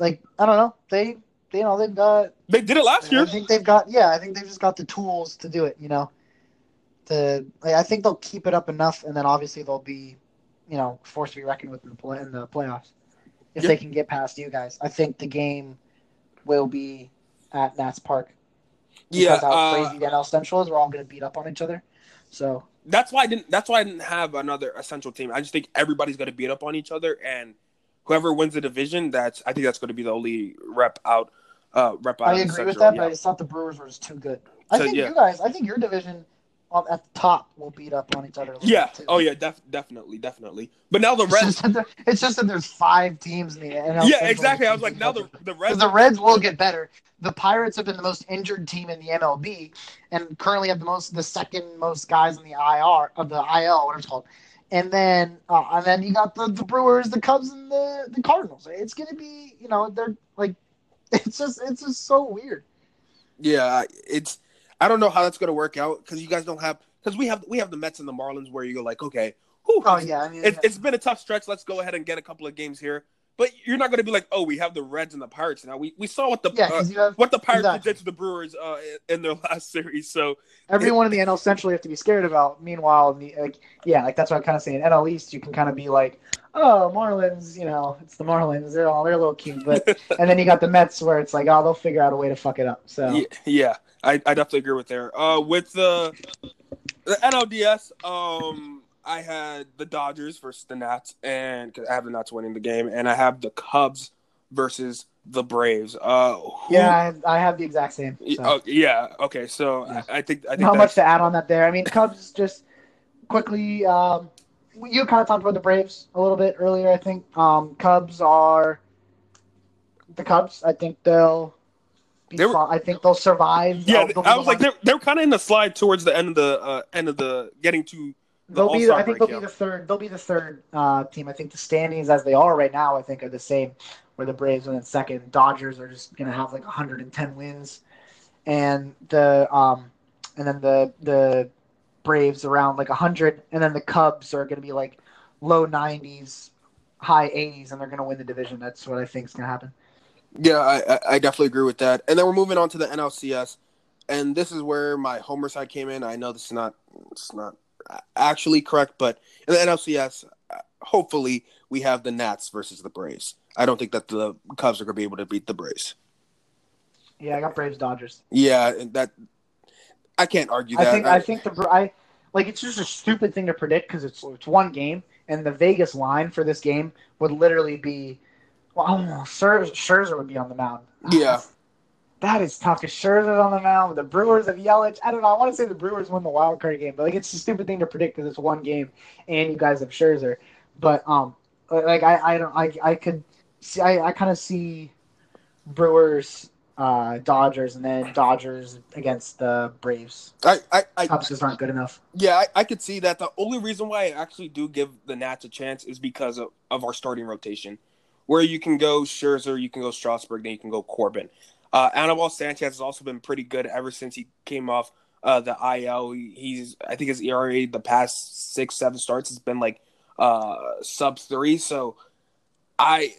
like I don't know they. You know they've got. They did it last year. I think they've got. Yeah, I think they've just got the tools to do it. You know, to like, I think they'll keep it up enough, and then obviously they'll be, you know, forced to be reckoned with in the play in the playoffs if Yeah. they can get past you guys. I think the game will be at Nats Park. Yeah, how uh, crazy the NL Central is. We're all going to beat up on each other. So that's why I didn't. That's why I didn't have another essential team. I just think everybody's going to beat up on each other, and whoever wins the division, that's I think that's going to be the only rep out. Uh, rep out. I agree with that, yeah. but I thought the Brewers were just too good. I So, think yeah. you guys. I think your division um, at the top will beat up on each other. A Yeah. Oh yeah. Def- definitely. Definitely. But now the Reds. it's just that there's five teams in the NL. Yeah. Exactly. I was like, now the the Reds. the Reds will get better. The Pirates have been the most injured team in the MLB, and currently have the most, the second most guys in the IR of the IL, whatever it's called. And then, uh, and then you got the, the Brewers, the Cubs, and the, the Cardinals. It's gonna be, you know, they're like, it's just, it's just so weird. Yeah. It's. I don't know how that's going to work out because you guys don't have because we have we have the Mets and the Marlins where you're like, okay, whew, Oh yeah, I mean, it, it's been a tough stretch. Let's go ahead and get a couple of games here. But you're not going to be like, oh, we have the Reds and the Pirates now. We we saw what the yeah, uh, have what the Pirates Exactly. did to the Brewers uh, in their last series. So everyone in the NL Central you have to be scared about. Meanwhile, the, like, yeah, like that's what I'm kind of saying. NL East, you can kind of be like, oh, Marlins, you know, it's the Marlins. They're all they're a little cute, but and then you got the Mets where it's like, oh, they'll figure out a way to fuck it up. So yeah, yeah I, I definitely agree with there. Uh, with the the NLDS, um, I had the Dodgers versus the Nats, and cause I have the Nats winning the game, and I have the Cubs versus the Braves. Uh, who- yeah, I, I have the exact same. So. oh, yeah. Okay, so Yeah. I, I think I think that- much to add on that there. I mean, Cubs just quickly. Um, you kind of talked about the Braves a little bit earlier. I think um, Cubs are the Cubs. I think they'll. Be They were-. I think they'll survive. Yeah, They'll- they'll I was like, they're, they're kind of in the slide towards the end of the uh, end of the getting to the They'll be. I think break, they'll yeah. be the third. They'll be the third uh, team. I think the standings as they are right now, I think, are the same. Where the Braves are in second. Dodgers are just gonna have like 110 wins, and the um, and then the the Braves around like 100, and then the Cubs are gonna be like low 90s, high 80s, and they're gonna win the division. That's what I think is gonna happen. Yeah, I, I- I definitely agree with that. And then we're moving on to the NLCS, and this is where my homer side came in. I know this is not it's not actually correct, but in the NLCS, hopefully we have the Nats versus the Braves. I don't think that the Cubs are going to be able to beat the Braves. Yeah, I got Braves Dodgers. Yeah, and that I can't argue I that. think I think the I like it's just a stupid thing to predict because it's it's one game and the Vegas line for this game would literally be well I don't know Scherzer would be on the mound. Yeah. That is tough. If Scherzer's on the mound, with the Brewers have Yelich. I don't know. I want to say the Brewers win the wild card game, but like it's a stupid thing to predict because it's one game and you guys have Scherzer. But um, like I I don't I I could see I I kind of see Brewers uh, Dodgers, and then Dodgers against the Braves. I, I, I Cubs just aren't good enough. yeah, I, I could see that. The only reason why I actually do give the Nats a chance is because of, of our starting rotation, where you can go Scherzer, you can go Strasburg, then you can go Corbin. Uh, Anibal Sanchez has also been pretty good ever since he came off uh, the IL. He's, I think his ERA the past six, seven starts has been like uh, sub three. So I,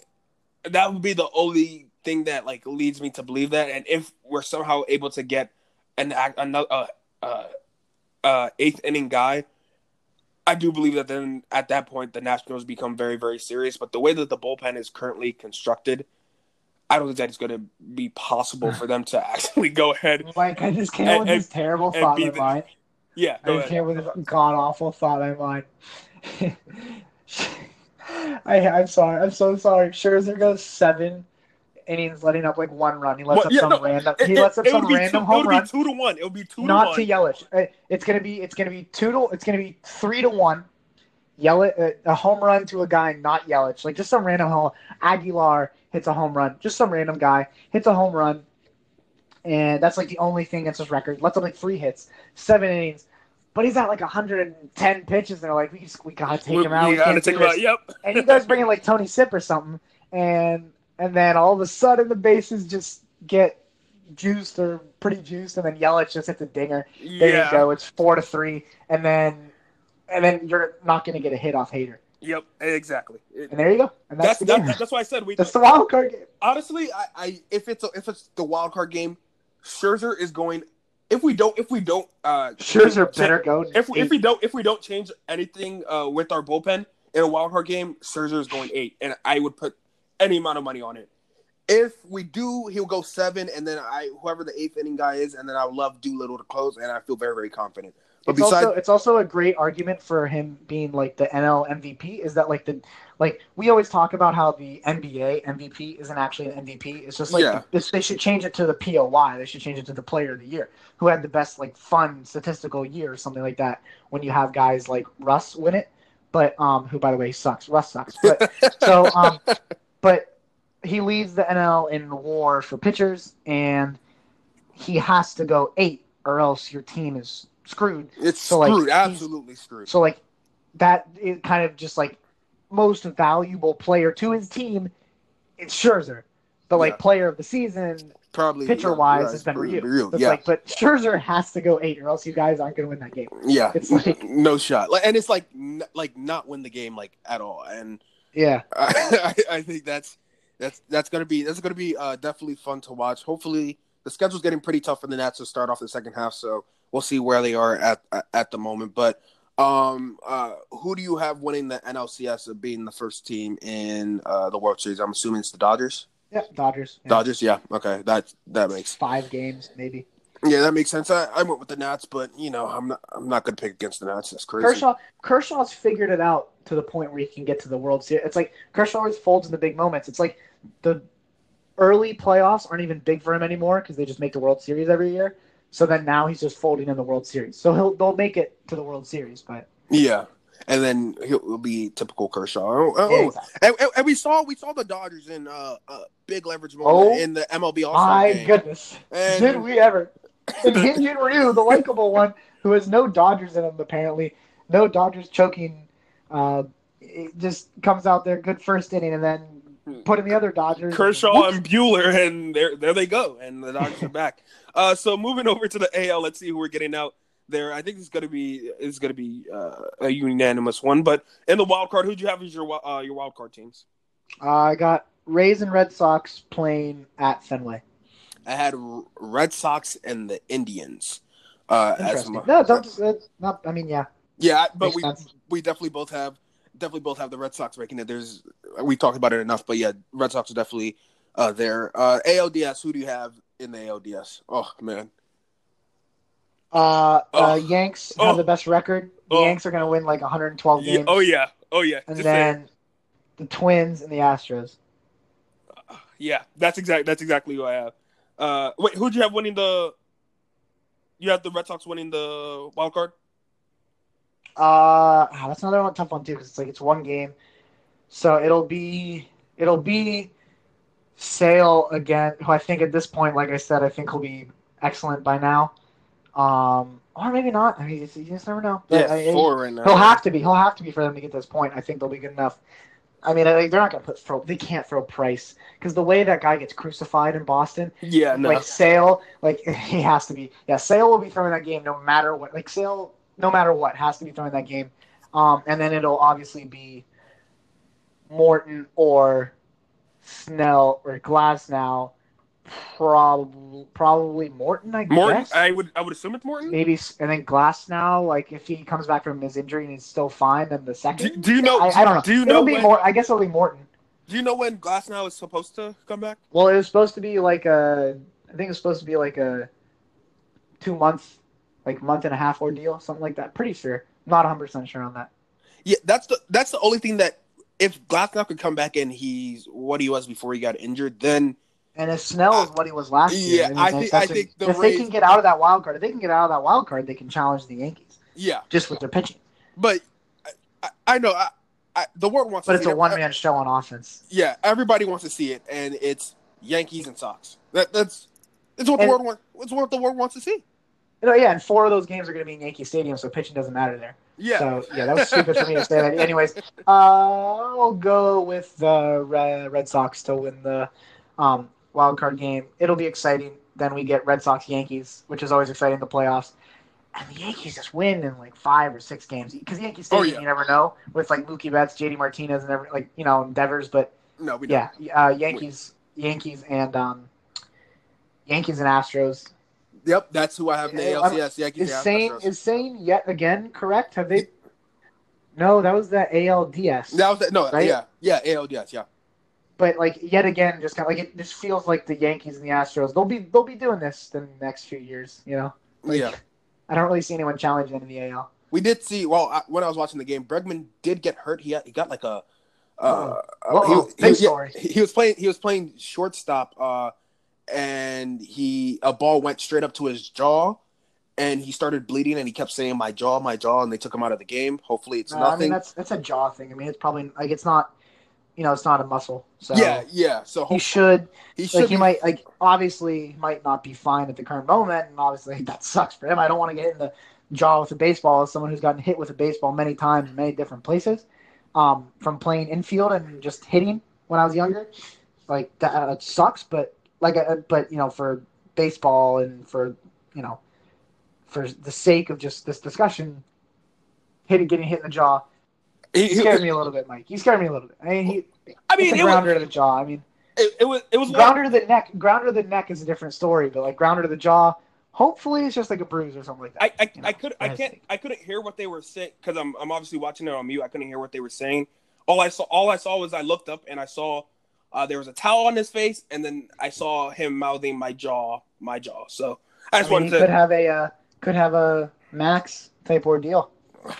that would be the only thing that like leads me to believe that. And if we're somehow able to get an another uh, uh, uh, eighth inning guy, I do believe that then at that point the Nationals become very very serious. But the way that the bullpen is currently constructed, I don't think that it's going to be possible for them to actually go ahead. Like I just came And- with and- this terrible thought in the- mind. Yeah, I ahead. came with this god awful thought in mind. I, I'm sorry. I'm so sorry. Scherzer goes seven innings, letting up like one run. He lets Well, up yeah, some no, random. It- He it- lets up it some would random two, home run. It would be two to one. It would be two Not to to. Yelich. It's gonna be. It's gonna be two to. It's gonna be three to one. Yelich, uh, a home run to a guy, not Yelich. Like just some random home. Aguilar hits a home run. Just some random guy hits a home run, and that's like the only thing against his record. Let's up like three hits, seven innings. But he's at like 110 pitches, and they're like, we just, we gotta take We- him out. we We gotta take him out. Yep. And he guys bring in like Tony Sipp or something, and and then all of a sudden the bases just get juiced or pretty juiced, and then Yelich just hits a dinger. There yeah. you go. It's four to three, and then and then you're not going to get a hit off Hader. Yep. Exactly. And there you go. And that's that's, the that, game. that's why I said we. That's the wild card game. honestly, I, I if it's a, if it's the wild card game, Scherzer is going. If we don't, if we don't, uh, Scherzer better go. If we, if we don't if we don't change anything uh, with our bullpen in a wild card game, Scherzer is going eight, and I would put any amount of money on it. If we do, he'll go seven, and then I whoever the eighth inning guy is, and then I would love Doolittle to close, and I feel very very confident. But it's besides, also it's also a great argument for him being like the NL MVP is that like the like we always talk about how the NBA MVP isn't actually an MVP. It's just like Yeah. this, they should change it to the POY. They should change it to the Player of the Year, who had the best like fun statistical year or something like that. When you have guys like Russ win it, but um, who by the way sucks. Russ sucks. But so um, but he leads the NL in WAR for pitchers, and he has to go eight, or else your team is screwed. it's so, screwed, he's- absolutely screwed. So like that is kind of just like most valuable player to his team. It's Scherzer, but like Yeah. player of the season, Probably pitcher yeah, wise, yeah, has been. Ryu, So Yeah, like, but Scherzer has to go eight, or else you guys aren't going to win that game. yeah, It's like, no shot. And it's like n- like not win the game like at all, and. yeah, I, I think that's that's that's gonna be that's gonna be uh, definitely fun to watch. Hopefully, the schedule's getting pretty tough for the Nats to start off the second half, so we'll see where they are at at, the moment. But um, uh, who do you have winning the NLCS of being the first team in uh, the World Series? I'm assuming it's the Dodgers. yeah, Dodgers. Yeah. Dodgers, yeah. Okay, that that makes Five games, maybe. yeah, that makes sense. I, I went with the Nats, but you know, I'm not I'm not gonna pick against the Nats. That's crazy. Kershaw Kershaw's figured it out to the point where he can get to the World Series. It's like Kershaw always folds in the big moments. It's like the early playoffs aren't even big for him anymore because they just make the World Series every year. So then now he's just folding in the World Series. So he'll they'll make it to the World Series, but Yeah, and then he'll, he'll be typical Kershaw. Oh, oh, exactly. And, and- and we saw we saw the Dodgers in uh, a big leverage moment Oh, in the MLB All Star my game. goodness, And- did we ever? And Hyun-Jin Ryu, the likable one, who has no Dodgers in him apparently, no Dodgers choking, uh, it just comes out there good first inning and then put in the other Dodgers. Kershaw Whoops. and Buehler, and there there they go, and the Dodgers are back. Uh, so moving over to the AL, let's see who we're getting out there. I think it's gonna be it's gonna be uh, a unanimous one. But in the wild card, who'd you have as your uh, your wild card teams? Uh, I got Rays and Red Sox playing at Fenway. I had Red Sox and the Indians. Uh, as Interesting. my, No, don't. Uh, not. I mean, yeah. Yeah, but Makes we sense. we definitely both have definitely both have the Red Sox making it. There's we talked about it enough, but yeah, Red Sox are definitely uh, there. Uh, ALDS, who do you have in the ALDS? Oh man, Uh, Oh. uh, Yanks Oh. have the best record. The Oh. Yanks are going to win like 112 Yeah, games. oh yeah, oh yeah. And Just saying. then the Twins and the Astros. yeah, that's exact. That's exactly who I have. Uh, wait, who'd you have winning the? You have the Red Sox winning the wild card. Uh, ah, that's another one tough one too because it's like it's one game, so it'll be it'll be Sale again, who I think at this point, like I said, I think he'll be excellent by now. Um, or maybe not. I mean, you just, you just never know. But Yeah, I- four right now. He'll have to be. He'll have to be for them to get to this point. I think they'll be good enough. I mean, they're not going to put throw. They can't throw Price because the way that guy gets crucified in Boston, Yeah, no. like Sale, like he has to be. Yeah, Sale will be throwing that game no matter what. Like Sale, no matter what, has to be throwing that game. Um, and then it'll obviously be Morton or Snell or Glasnow. Probably, probably Morton. I Morton, guess. I would I would assume it's Morton. Maybe, and then Glasnow, like if he comes back from his injury and he's still fine, then the second. do you know? I, I don't know. Do you it'll know be when? I guess it'll be Morton. Do you know when Glasnow is supposed to come back? Well, it was supposed to be like a. I think it was supposed to be like a two month, like month and a half ordeal, something like that. Pretty sure. Not 100 percent sure on that. Yeah, that's the that's the only thing that if Glasnow could come back and he's what he was before he got injured, then And if Snell is what he was last year, Yeah, mean, I think- I a- think the if Rays- they can get out of that wild card, if they can get out of that wild card, they can challenge the Yankees yeah. just with their pitching. But I, I, know I, I, the world wants. But it's a one man show on offense. Yeah, everybody wants to see it, and it's Yankees and Sox. That that's it's what And- the world wants. It's what the world wants to see. You know, yeah, and four of those games are going to be in Yankee Stadium, so pitching doesn't matter there. Yeah. So yeah, that was stupid for me to say that. Anyways, uh, I'll go with the Red, Sox to win the um, wild card game. It'll be exciting. Then we get Red Sox Yankees, which is always exciting in the playoffs. And the Yankees just win in like five or six games because Yankee Oh, Stadium yeah. you never know with like Mookie Betts, JD Martinez, and every, like you know Devers. But no, we don't. yeah, uh, Yankees, Yankees, and um, Yankees and Astros. Yep, that's who I have in the Yeah, ALCS. Yankees. Is and Sane is Sane yet again correct? Have they? No, that was the ALDS. that was the, no, right? yeah, yeah, ALDS, yeah. But like yet again, just kind of like it just feels like the Yankees and the Astros. They'll be they'll be doing this the next few years. You know, Like, yeah. I don't really see anyone challenging in the AL. We did see. Well, I, when I was watching the game, Bregman did get hurt. He had, he got like a. Uh, uh, Uh-oh. he, he- yeah, he, he was playing. He was playing shortstop, uh, and he a ball went straight up to his jaw, and he started bleeding, and he kept saying "my jaw, my jaw," and they took him out of the game. Hopefully, it's Uh, I mean nothing. that's that's a jaw thing. I mean it's probably like it's not, you know, it's not a muscle. So yeah, yeah. So he should he should. like he might like obviously might not be fine at the current moment, and obviously that sucks for him. I don't want to get in the jaw with a baseball as someone who's gotten hit with a baseball many times in many different places, um, from playing infield and just hitting when I was younger. Like that uh, sucks, but like uh, but you know for baseball and for you know for the sake of just this discussion, hitting getting hit in the jaw he- he scared me a little bit, Mike. He scared me a little bit. I mean, he I mean, a it was, grounder to the jaw. I mean. it, it was. It was. Grounder to the neck, grounder to the neck is a different story, but like grounder to the jaw, hopefully it's just like a bruise or something like that. I, I, you know, I could I can't. I couldn't hear what they were saying because I'm I'm obviously watching it on mute. I couldn't hear what they were saying. All I saw all I saw was I looked up and I saw uh, there was a towel on his face, and then I saw him mouthing my jaw, my jaw. So I I just mean, he wanted could have a uh, could have a max type ordeal.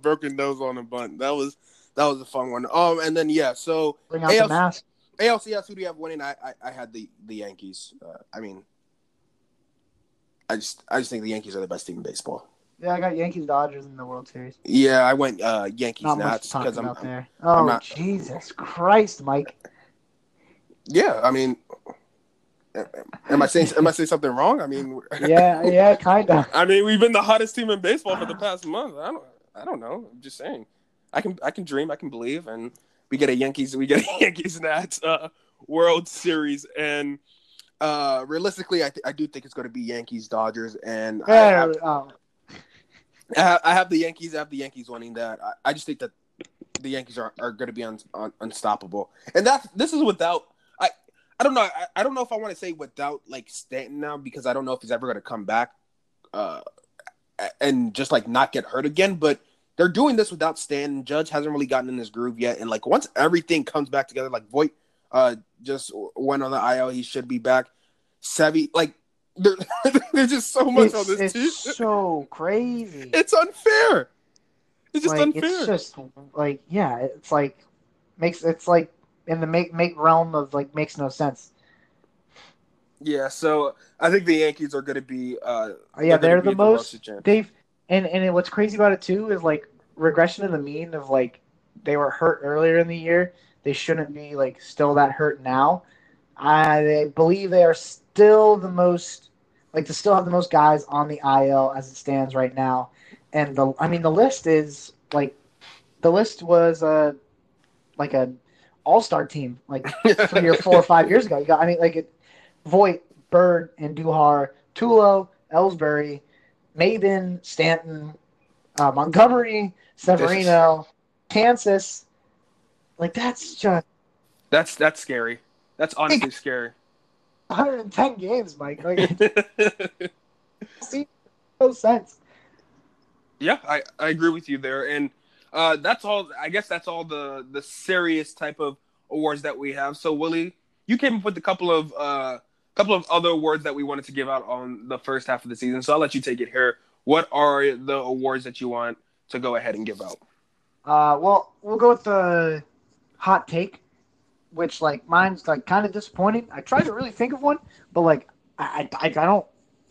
broken nose on a bunt. That was that was a fun one. Um, and then yeah, so Bring out ALC the mask. ALCS, who do you have winning? I I, I had the the Yankees. Uh, I mean, I just I just think the Yankees are the best team in baseball. Yeah, I got Yankees Dodgers in the World Series. Yeah, I went uh, Yankees Not Nats because I'm, I'm there. Oh not- Jesus Christ, Mike! Yeah, I mean, am I saying am I saying something wrong? I mean, Yeah, yeah, kind of. I mean, we've been the hottest team in baseball for the past month. I don't, I don't know. I'm just saying. I can, I can dream. I can believe, and we get a Yankees, we get a Yankees Nats uh, World Series, and uh, realistically, I, th- I do think it's going to be Yankees Dodgers, and I, oh, I have- the Yankees. I have the Yankees winning that. I, I just think that the Yankees are, are going to be un, un, unstoppable, and that's this is without. I I don't know. I, I don't know if I want to say without like Stanton now because I don't know if he's ever going to come back, uh, and just like not get hurt again. But they're doing this without Stanton. Judge hasn't really gotten in his groove yet, and like once everything comes back together, like Voit uh just went on the IL, he should be back. Sevy, like there, there's just so much on it's, this it's team. so crazy. It's unfair. It's just like unfair. it's just like yeah, it's like makes it's like in the make make realm of like makes no sense. Yeah, so I think the Yankees are going to be. Uh, yeah, gonna they're be the most they've and and what's crazy about it too is like regression to the mean of like they were hurt earlier in the year. they shouldn't be like still that hurt now. I believe they are still the most like to still have the most guys on the IL as it stands right now. And the I mean the list is like the list was a like a all star team like three or four or five years ago. You got I mean like it, Voit, Bird, and Duhar, Tulo, Ellsbury, Maybin, Stanton, uh, Montgomery, Severino, Kansas. Like that's just That's that's scary. That's honestly scary. 110 games, Mike. Like seems no sense. Yeah, I, I agree with you there, and uh, that's all. I guess that's all the the serious type of awards that we have. So Willie, you came up with a couple of uh, couple of other awards that we wanted to give out on the first half of the season. So I'll let you take it here. What are the awards that you want to go ahead and give out? Uh, well, we'll go with the hot take, which like mine's like kind of disappointing. I tried to really think of one, but like I I, I don't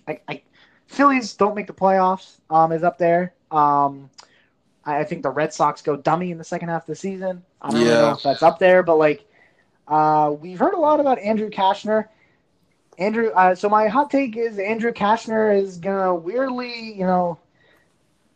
I, I Phillies don't make the playoffs. Um, is up there. Um, I, I think the Red Sox go dummy in the second half of the season. I don't really know Yeah. if that's up there, but like uh, we've heard a lot about Andrew Cashner. Andrew, uh, so my hot take is Andrew Cashner is gonna weirdly, you know,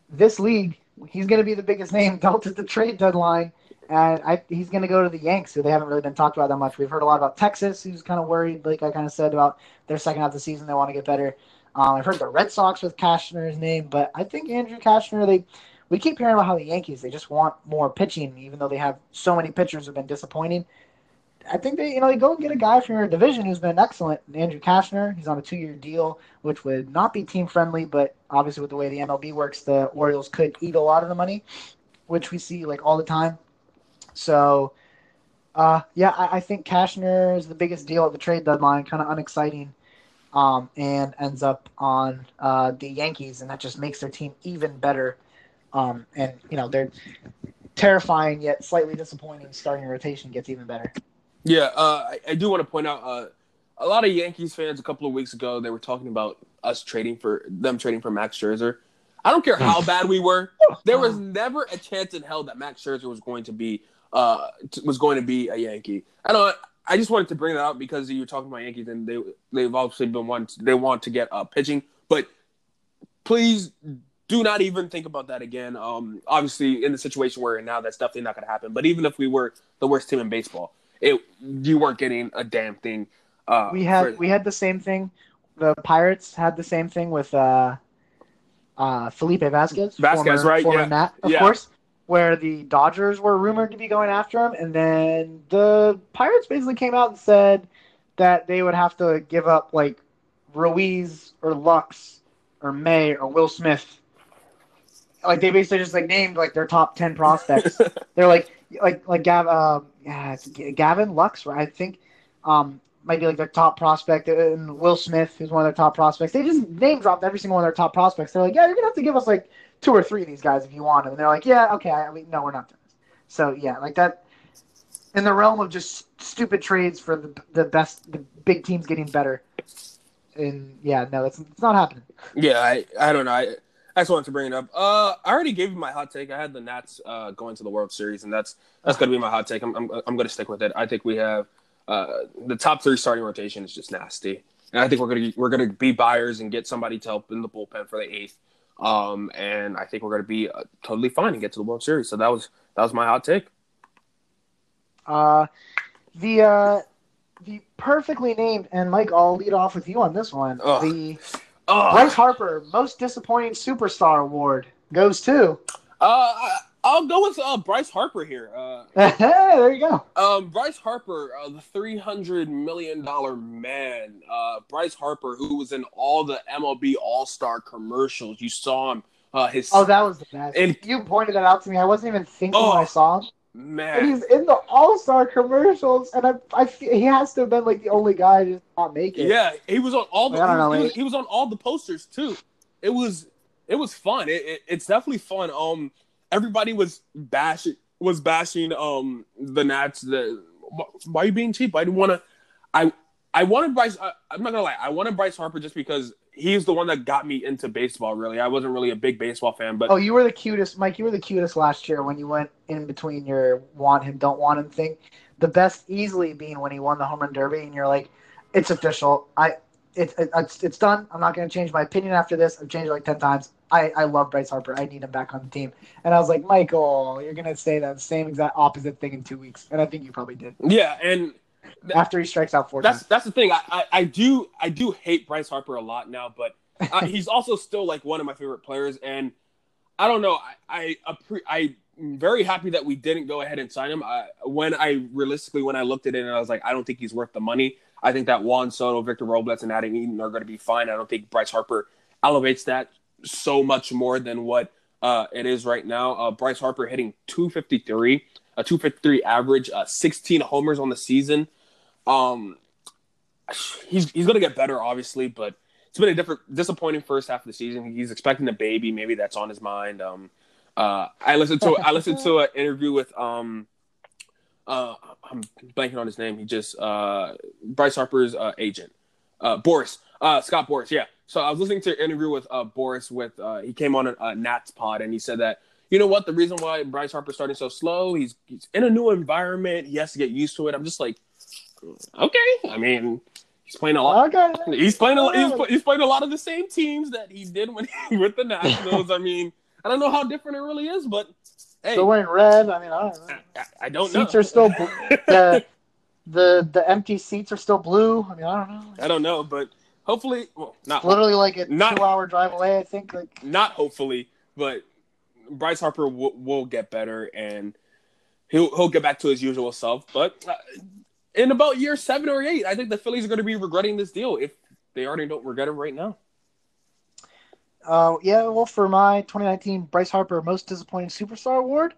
this league, he's gonna be the biggest name dealt at the trade deadline, and I, he's gonna go to the Yanks, who they haven't really been talked about that much. We've heard a lot about Texas, who's kind of worried, like I kind of said about their second half of the season, they want to get better. Um, I've heard the Red Sox with Cashner's name, but I think Andrew Cashner, they we keep hearing about how the Yankees they just want more pitching, even though they have so many pitchers who've been disappointing. I think they, you know, they go and get a guy from your division who's been excellent. Andrew Cashner, he's on a two-year deal, which would not be team friendly, but obviously with the way the MLB works, the Orioles could eat a lot of the money, which we see like all the time. So, uh, yeah, I, I think Cashner is the biggest deal at the trade deadline, kind of unexciting, um, and ends up on uh, the Yankees, and that just makes their team even better. Um, and you know, their terrifying yet slightly disappointing starting rotation gets even better. Yeah, uh, I, I do want to point out uh, a lot of Yankees fans a couple of weeks ago they were talking about us trading for them trading for Max Scherzer. I don't care how bad we were. There was never a chance in hell that Max Scherzer was going to be uh, t- was going to be a Yankee. I don't. I just wanted to bring that up because you were talking about Yankees and they they've obviously been one they want to get uh, pitching, but please do not even think about that again. Um, obviously, in the situation we're in now, that's definitely not going to happen. But even if we were the worst team in baseball, it you weren't getting a damn thing. Uh, we had for- we had the same thing. The Pirates had the same thing with uh, uh, Felipe Vasquez. Vasquez, former, right, Former yeah. Nat, of Yeah. course. Where the Dodgers were rumored to be going after him, and then the Pirates basically came out and said that they would have to give up like Ruiz or Lux or May or Will Smith. Like they basically just like named like their top ten prospects. They're like like like Gav uh, yeah, Gavin Lux, right? I think um might be like their top prospect and Will Smith who's one of their top prospects. They just name dropped every single one of their top prospects. They're like, yeah, you're gonna have to give us like two or three of these guys if you want them. And they're like, yeah, okay, I mean, no, we're not doing this. So yeah, like that in the realm of just stupid trades for the the best, the big teams getting better. And yeah, no, it's it's not happening. Yeah, I, I don't know. I, I just wanted to bring it up. Uh, I already gave you my hot take. I had the Nats uh, going to the World Series, and that's that's going to be my hot take. I'm, I'm, I'm going to stick with it. I think we have uh, the top three starting rotation is just nasty, and I think we're to we're going to be buyers and get somebody to help in the bullpen for the eighth. Um, and I think we're going to be uh, totally fine and get to the World Series. So that was that was my hot take. Uh, the uh, the perfectly named and Mike, I'll lead off with you on this one. Ugh. The Oh, Bryce Harper Most Disappointing Superstar Award goes to. uh, I'll go with uh, Bryce Harper here. Uh, there you go. Um, Bryce Harper, uh, the three hundred million dollar man. Uh, Bryce Harper, who was in all the MLB All Star commercials. You saw him. Uh, his Oh, that was the best. And- you pointed that out to me. I wasn't even thinking when Oh. I saw him. And man. he's in the All Star commercials, and I, I he has to have been like the only guy to not make it. Yeah, he was on all the. I don't know, he, was, he was on all the posters too. It was it was fun. It, it, it's definitely fun. Um, everybody was bashing was bashing um the Nats. The why are you being cheap? I didn't want to. I I wanted Bryce. I, I'm not gonna lie. I wanted Bryce Harper just because he's the one that got me into baseball. Really, I wasn't really a big baseball fan, but Oh, you were the cutest, Mike. You were the cutest last year when you went in between your want him, don't want him thing. The best easily being when he won the home run derby, and you're like, it's official. I it's it's it's done. I'm not going to change my opinion after this. I've changed it like ten times. I, I love Bryce Harper. I need him back on the team. And I was like, Michael, you're gonna say that same exact opposite thing in two weeks, and I think you probably did. Yeah, and After he strikes out four that's times. that's the thing. I, I, I do I do hate Bryce Harper a lot now, but uh, he's also still like one of my favorite players. And I don't know. I I appre- I'm very happy that we didn't go ahead and sign him. I, when I realistically when I looked at it and I was like, I don't think he's worth the money. I think that Juan Soto, Victor Robles, and Adam Eaton are going to be fine. I don't think Bryce Harper elevates that so much more than what uh, it is right now. Uh, Bryce Harper hitting 253, a 253 average, uh, 16 homers on the season. Um, he's he's gonna get better, obviously, but it's been a different, disappointing first half of the season. He's expecting a baby, maybe that's on his mind. Um, uh, I listened to I listened to an interview with um, uh, I'm blanking on his name. He just uh, Bryce Harper's uh, agent, uh, Boras, uh, Scott Boras. Yeah. So I was listening to an interview with uh, Boras. With uh, he came on a, a Nats pod and he said that you know what the reason why Bryce Harper's starting so slow. He's he's in a new environment. He has to get used to it. I'm just like, okay. I mean, he's playing a lot. Okay. He's playing a he's, he's playing a lot of the same teams that he did when he with the Nationals. I mean, I don't know how different it really is, but hey, Still wearing red. I mean, I don't know. I, I don't know. Seats are still the the the empty seats are still blue. I mean, I don't know. I don't know, but hopefully, well, not Literally like a Not- two hour drive away. I think. Like not hopefully, but Bryce Harper will, will get better and he'll he'll get back to his usual self. But uh, in about year seven or eight, I think the Phillies are going to be regretting this deal if they already don't regret it right now. Uh, yeah, well, for my 2019 Bryce Harper Most Disappointing Superstar Award,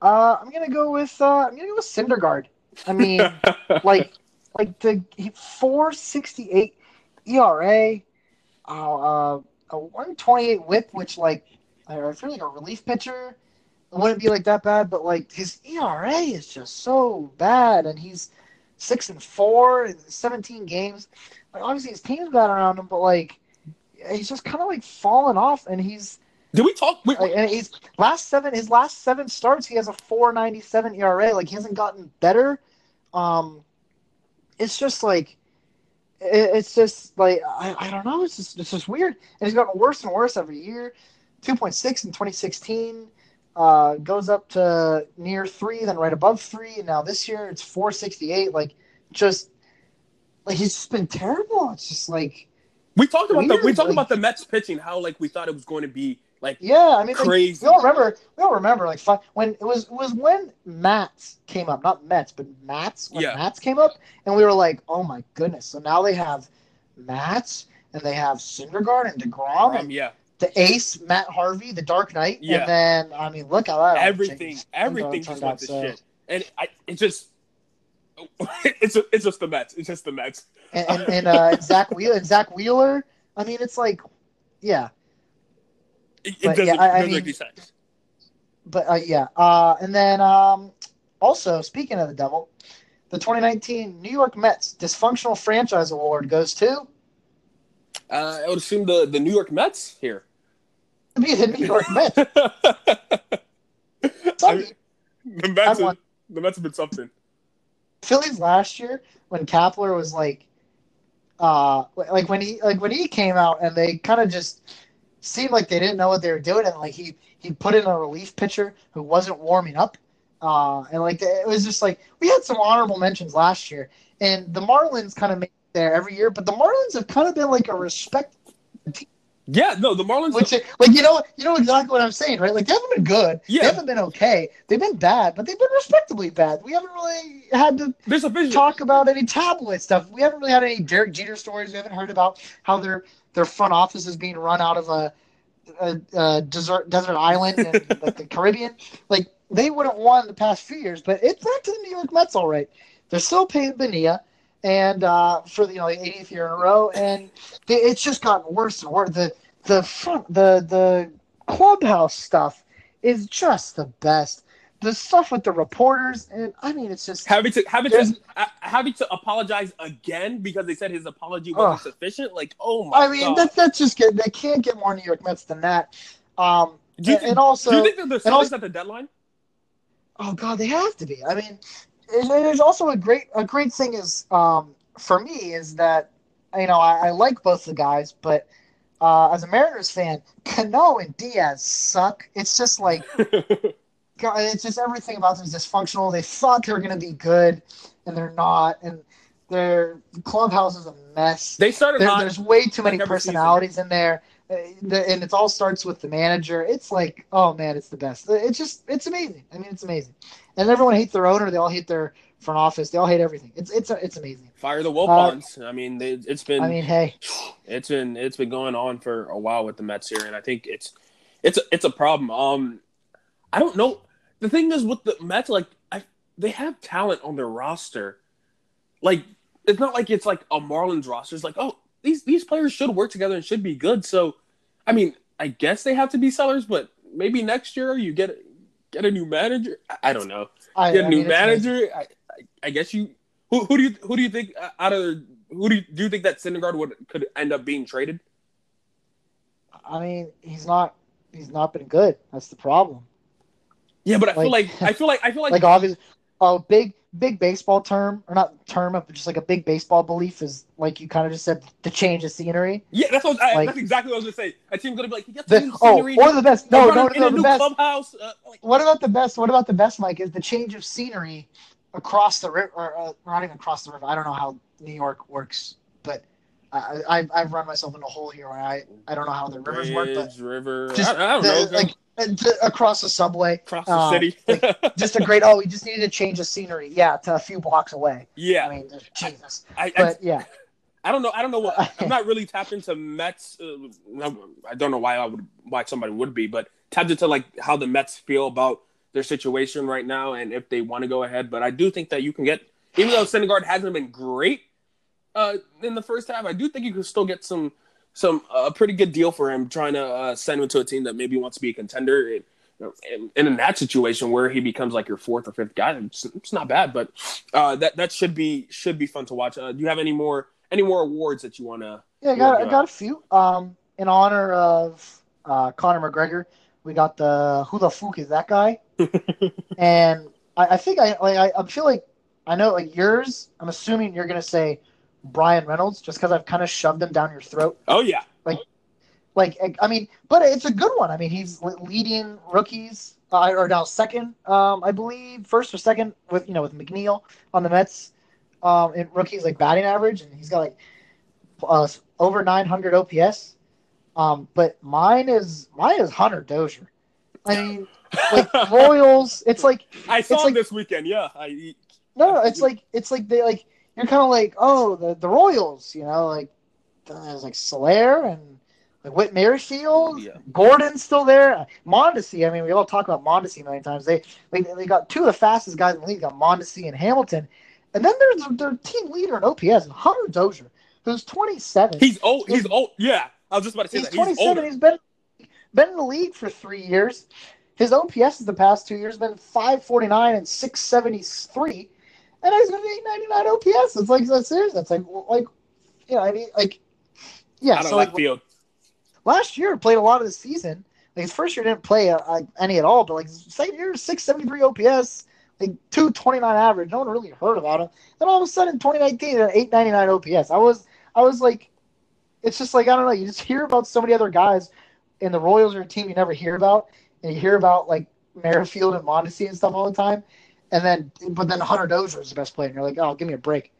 uh, I'm gonna go with uh, I'm gonna go with Syndergaard. I mean, like, like the 4.68 ERA, uh, uh, a 128 WHIP, which like I feel like a relief pitcher it wouldn't be like that bad, but like his ERA is just so bad, and he's six and four in 17 games. Like obviously his team's bad around him, but like he's just kind of like falling off, and he's Did we talk? We, like, and he's last seven his last seven starts he has a 4.97 ERA. Like he hasn't gotten better. Um, it's just like it, it's just like I, I don't know. It's just it's just weird, and he's gotten worse and worse every year. 2.6 in 2016. Uh, goes up to near three, then right above three, and now this year it's 468. Like, just like he's just been terrible. It's just like, we talked about the we talked like- about the Mets pitching. How like we thought it was going to be like yeah. I mean, like, crazy. we all remember. We all remember like fi- when it was it was when Matz came up, not Mets, but Matz. When Yeah. Matz came up, and we were like, oh my goodness. So now they have Matz, and they have Syndergaard and Degrom, um, and yeah, the Ace Matt Harvey, the Dark Knight, Yeah. and then I mean, look at that everything everything just went to so- shit, and I it just it's it's just the Mets. It's just the Mets. and and, and uh, Zack Wheeler, and Zack Wheeler. I mean, it's like, yeah, It, doesn't, yeah, I- I mean- make any sense. but uh, yeah. Uh, and then um, also speaking of the devil, the 2019 New York Mets Dysfunctional Franchise Award goes to Uh, I would assume the the New York Mets here. be the New York Mets. I mean, the Mets, I have, the Mets have been something. Phillies last year when Kapler was like, uh, like when he like when he came out and they kind of just seemed like they didn't know what they were doing and like he he put in a relief pitcher who wasn't warming up, uh, and like it was just like we had some honorable mentions last year and the Marlins kind of make it there every year, but the Marlins have kind of been like a respect. Yeah, no, the Marlins. Which, like you know, you know exactly what I'm saying, right? Like they haven't been good, Yeah. they haven't been okay, they've been bad, but they've been respectably bad. We haven't really had to there's a vision. talk about any tabloid stuff. We haven't really had any Derek Jeter stories. We haven't heard about how their their front office is being run out of a, a, a desert desert island in like the Caribbean. Like they would have won the past few years, but it's back to the New York Mets, all right. They're still paying Bonilla, and uh, for the you know the 80th year in a row, and they, it's just gotten worse and worse. The the front the the clubhouse stuff is just the best. The stuff with the reporters, and I mean, it's just having to having to uh, having to apologize again because they said his apology wasn't Ugh. sufficient. Like, oh my I mean, god. that, that's just good. They can't get more New York Mets than that. Um, do you, and, think, and also, do you think that they're also- at the deadline? oh god, they have to be. I mean, there's also a great a great thing is um, for me is that you know I, I like both the guys, but uh, as a Mariners fan, Cano and Diaz suck. It's just like God, it's just everything about them is dysfunctional. They thought they were going to be good, and they're not. And their clubhouse is a mess. they started There, there's way too many personalities in there, Uh, and it all starts with the manager. It's like, oh man, it's the best. It's just, it's amazing. I mean, it's amazing. And everyone hates their owner. They all hate their front office. They all hate everything. It's, it's, it's amazing. Fire the Wilpons. I mean, they, it's been I mean, hey, it's been it's been going on for a while with the Mets here, and I think it's it's a, it's a problem. Um, I don't know. The thing is with the Mets, like I they have talent on their roster. Like it's not like it's like a Marlins roster. It's like oh these these players should work together and should be good. So, I mean, I guess they have to be sellers, but maybe next year you get get a new manager. I, I don't know. I, Get a I new mean, manager. I, I, guess you. Who, who do you who do you think uh, out of who do you, do you think that Syndergaard would could end up being traded? I mean, he's not, he's not been good. That's the problem. Yeah, but I feel Like- like I feel like I feel like, Like, obviously, oh, big, big baseball term, or not term, but just like a big baseball belief is like you kind of just said the change of scenery. yeah, that's what I, like- that's exactly what I was gonna say. A team's gonna be like, he gets The, new oh, or the best. No, no, no, a the new best. clubhouse. Uh, like, What about the best? What about the best, Mike? Is the change of scenery across the river, or uh, not even across the river. I don't know how New York works, I, I've I've run myself in a hole here where I I don't know how the rivers work, but river. just I, I don't the- know. like to- across the subway. across the uh, city. Just a great. Oh, we just needed to change the scenery. Yeah, to a few blocks away. Yeah, I mean, Jesus. I, I, But yeah, I don't know. I don't know what. I'm not really tapped into Mets. Uh, I don't know why I would why somebody would be, but tapped into like how the Mets feel about their situation right now and if they want to go ahead. But I do think that you can get, even though Syndergaard hasn't been great uh, in the first half, I do think you can still get some some a pretty good deal for him trying to uh, send him to a team that maybe wants to be a contender. And, and, and in that situation where he becomes like your fourth or fifth guy, it's, it's not bad. But uh, that that should be should be fun to watch. Uh, do you have any more any more awards that you want to? yeah, I got I got a few. Um, in honor of uh, Conor McGregor, we got the who the fuck is that guy? and I, I think I like I, I feel like I know like yours. I'm assuming you're gonna say Bryan Reynolds just because I've kind of shoved him down your throat. Oh yeah, Like like I mean, but it's a good one. I mean, he's leading rookies uh, or now second, um, I believe, first or second with you know with McNeil on the Mets um, in rookies like batting average, and he's got like uh, over 900 OPS. Um, but mine is mine is Hunter Dozier. I mean, like Royals. It's like I saw It's him like- this weekend. Yeah, I no, no, it's like it's like they like you're kind of like oh the the Royals, you know, like uh, there's like Soler and like Whit Merrifield. yeah. Gordon's still there. Mondesi. I mean, we all talk about Mondesi many times. They, they they got two of the fastest guys in the league. Got Mondesi and Hamilton, and then there's their team leader in OPS, Hunter Dozier, who's 27. He's old. He's old. Yeah, I was just about to say He's that. He's 27. older. He's been been in the league for three years. His OPS in the past two years been 549 and 673, and he's been 899 OPS. It's like that's serious. That's like like you know I mean like yeah. Of So like field. last year played a lot of the season. Like his first year didn't play uh, any at all, but like second year, 673 OPS, like 229 average. No one really heard about him. Then all of a sudden, 2019 at 899 OPS. I was I was like, it's just like I don't know. You just hear about so many other guys, and the Royals are a team you never hear about, and you hear about like Merrifield and Mondesi and stuff all the time, and then but then Hunter Dozier is the best player, and you're like, oh, give me a break.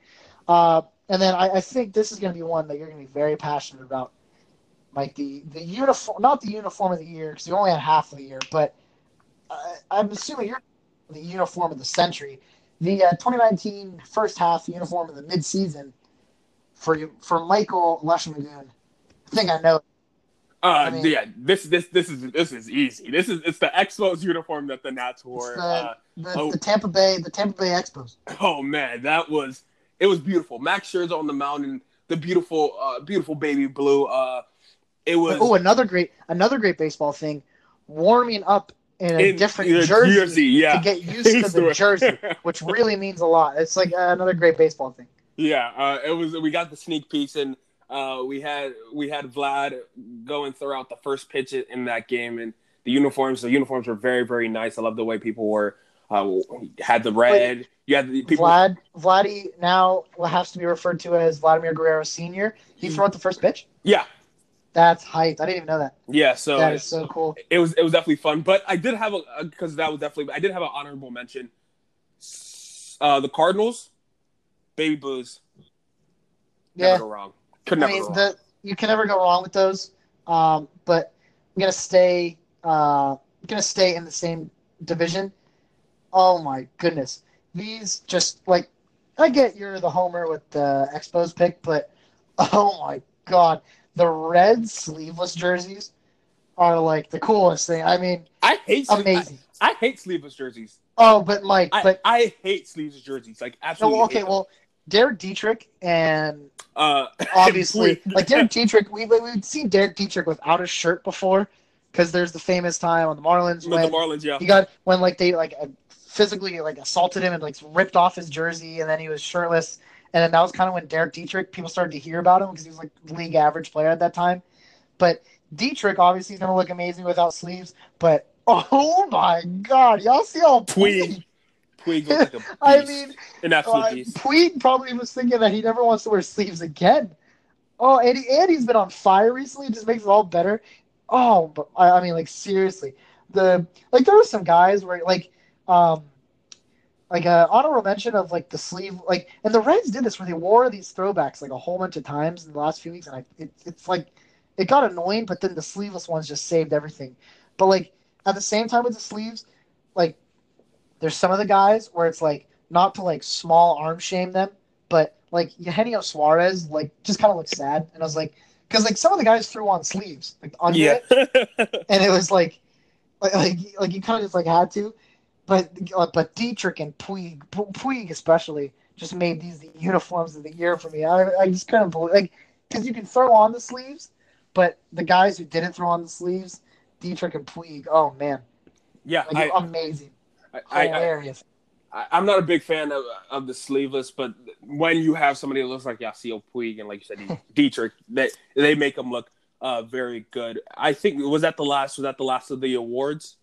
Uh, and then I, I think this is going to be one that you're going to be very passionate about like the the uniform, not the uniform of the year because you only had half of the year, but uh, I'm assuming you're the uniform of the century, the uh, 2019 first half uniform of the midseason for you for Michael Leshmagoon. I think I know. Uh, mean- yeah, this this this is this is easy. This is it's the Expos uniform that the Nats wore. the, Uh, the, oh. the Tampa Bay the Tampa Bay Expos. oh man, that was it was beautiful. Max Scherzer on the mound and the beautiful uh beautiful baby blue. Uh, it was Oh, another great another great baseball thing, warming up in a in different the jersey, yeah. to get used to the jersey, which really means a lot. It's like uh, another great baseball thing. Yeah, uh, it was. We got the sneak peeks, and uh, we had we had Vlad going throughout the first pitch in that game, and the uniforms. The uniforms were very very nice. I love the way people were uh, had the red. Yeah, the people. Vlad Vladdy now has to be referred to as Vladimir Guerrero Senior. He threw out the first pitch. Yeah, That's hyped. I didn't even know that. yeah. So That is so cool. it was it was definitely fun. But I did have a because that was definitely I did have an honorable mention. Uh, the Cardinals, baby blues. Never Yeah. go wrong. Could I mean, the you can never go wrong with those. Um, but I'm gonna stay. Uh, I'm gonna stay in the same division. Oh my goodness, these just like I get you're the homer with the Expos pick, but oh my god, the red sleeveless jerseys are like the coolest thing. I mean, I hate amazing. I, I hate sleeveless jerseys. Oh, but Mike, I, but I hate sleeveless jerseys. Like absolutely. well, okay, well, Derek Dietrich and uh, obviously, like Derek Dietrich, we we've seen Derek Dietrich without a shirt before, because there's the famous time on the Marlins with the Marlins, yeah. he got when like they like physically like assaulted him and like ripped off his jersey, and then he was shirtless, and then that was kind of when Derek Dietrich people started to hear about him because he was like league average player at that time, but Dietrich obviously is gonna look amazing without sleeves, but oh my god, y'all see how Puig. Puig looks like a beast. I mean, an absolute uh, beast. Puig probably was thinking that he never wants to wear sleeves again. Oh, and, he, and he's been on fire recently. It just makes it all better. Oh, but I, I mean, like seriously, the like there were some guys where like, um, like a honorable mention of like the sleeve, like, and the Reds did this where they wore these throwbacks like a whole bunch of times in the last few weeks, and I, it, it's like, it got annoying, but then the sleeveless ones just saved everything. But like at the same time with the sleeves, like, there's some of the guys where it's like not to like small arm shame them, but like Eugenio Suarez, like just kind of looks sad, and I was like, because like some of the guys threw on sleeves, like under Yeah. it, and it was like, like like, like you kind of just like had to, but uh, but Dietrich and Puig, Pu- Puig especially, just made these the uniforms of the year for me. I I just couldn't believe like because you can throw on the sleeves, but the guys who didn't throw on the sleeves, Dietrich and Puig, oh man, yeah, like I, amazing, I, I, hilarious. I, I'm not a big fan of, of the sleeveless, but when you have somebody that looks like Yasiel Puig and like you said, Dietrich, they they make them look uh, very good. I think was that the last was that the last of the awards.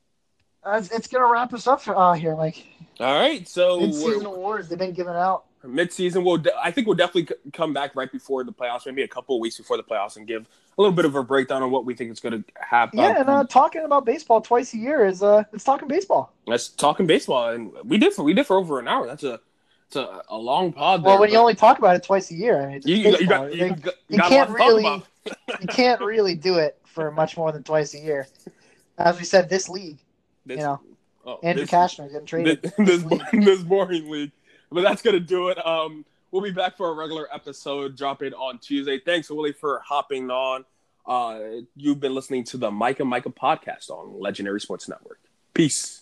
Uh, it's, it's gonna wrap us up for, uh, here, like All right, so mid-season awards they've been given out. mid-season we'll de- i think we'll definitely c- come back right before the playoffs maybe a couple of weeks before the playoffs and give a little bit of a breakdown on what we think is going to happen Yeah, and uh, talking about baseball twice a year is uh, it's talking baseball. let's talking baseball and we did for we did for over an hour that's a it's a, a long pod there, Well, when you only talk about it twice a year, I mean, you, you, got- you baseball. got They- you, you got a lot can't really you can't really do it for much more than twice a year. As we said, this league, This- you know, oh, Andrew this- Cashner getting traded. this, this, this boring league. But that's gonna do it. Um, we'll be back for a regular episode dropping on Tuesday. Thanks, Willie, for hopping on. Uh, you've been listening to the Micah Micah podcast on Legendary Sports Network. Peace.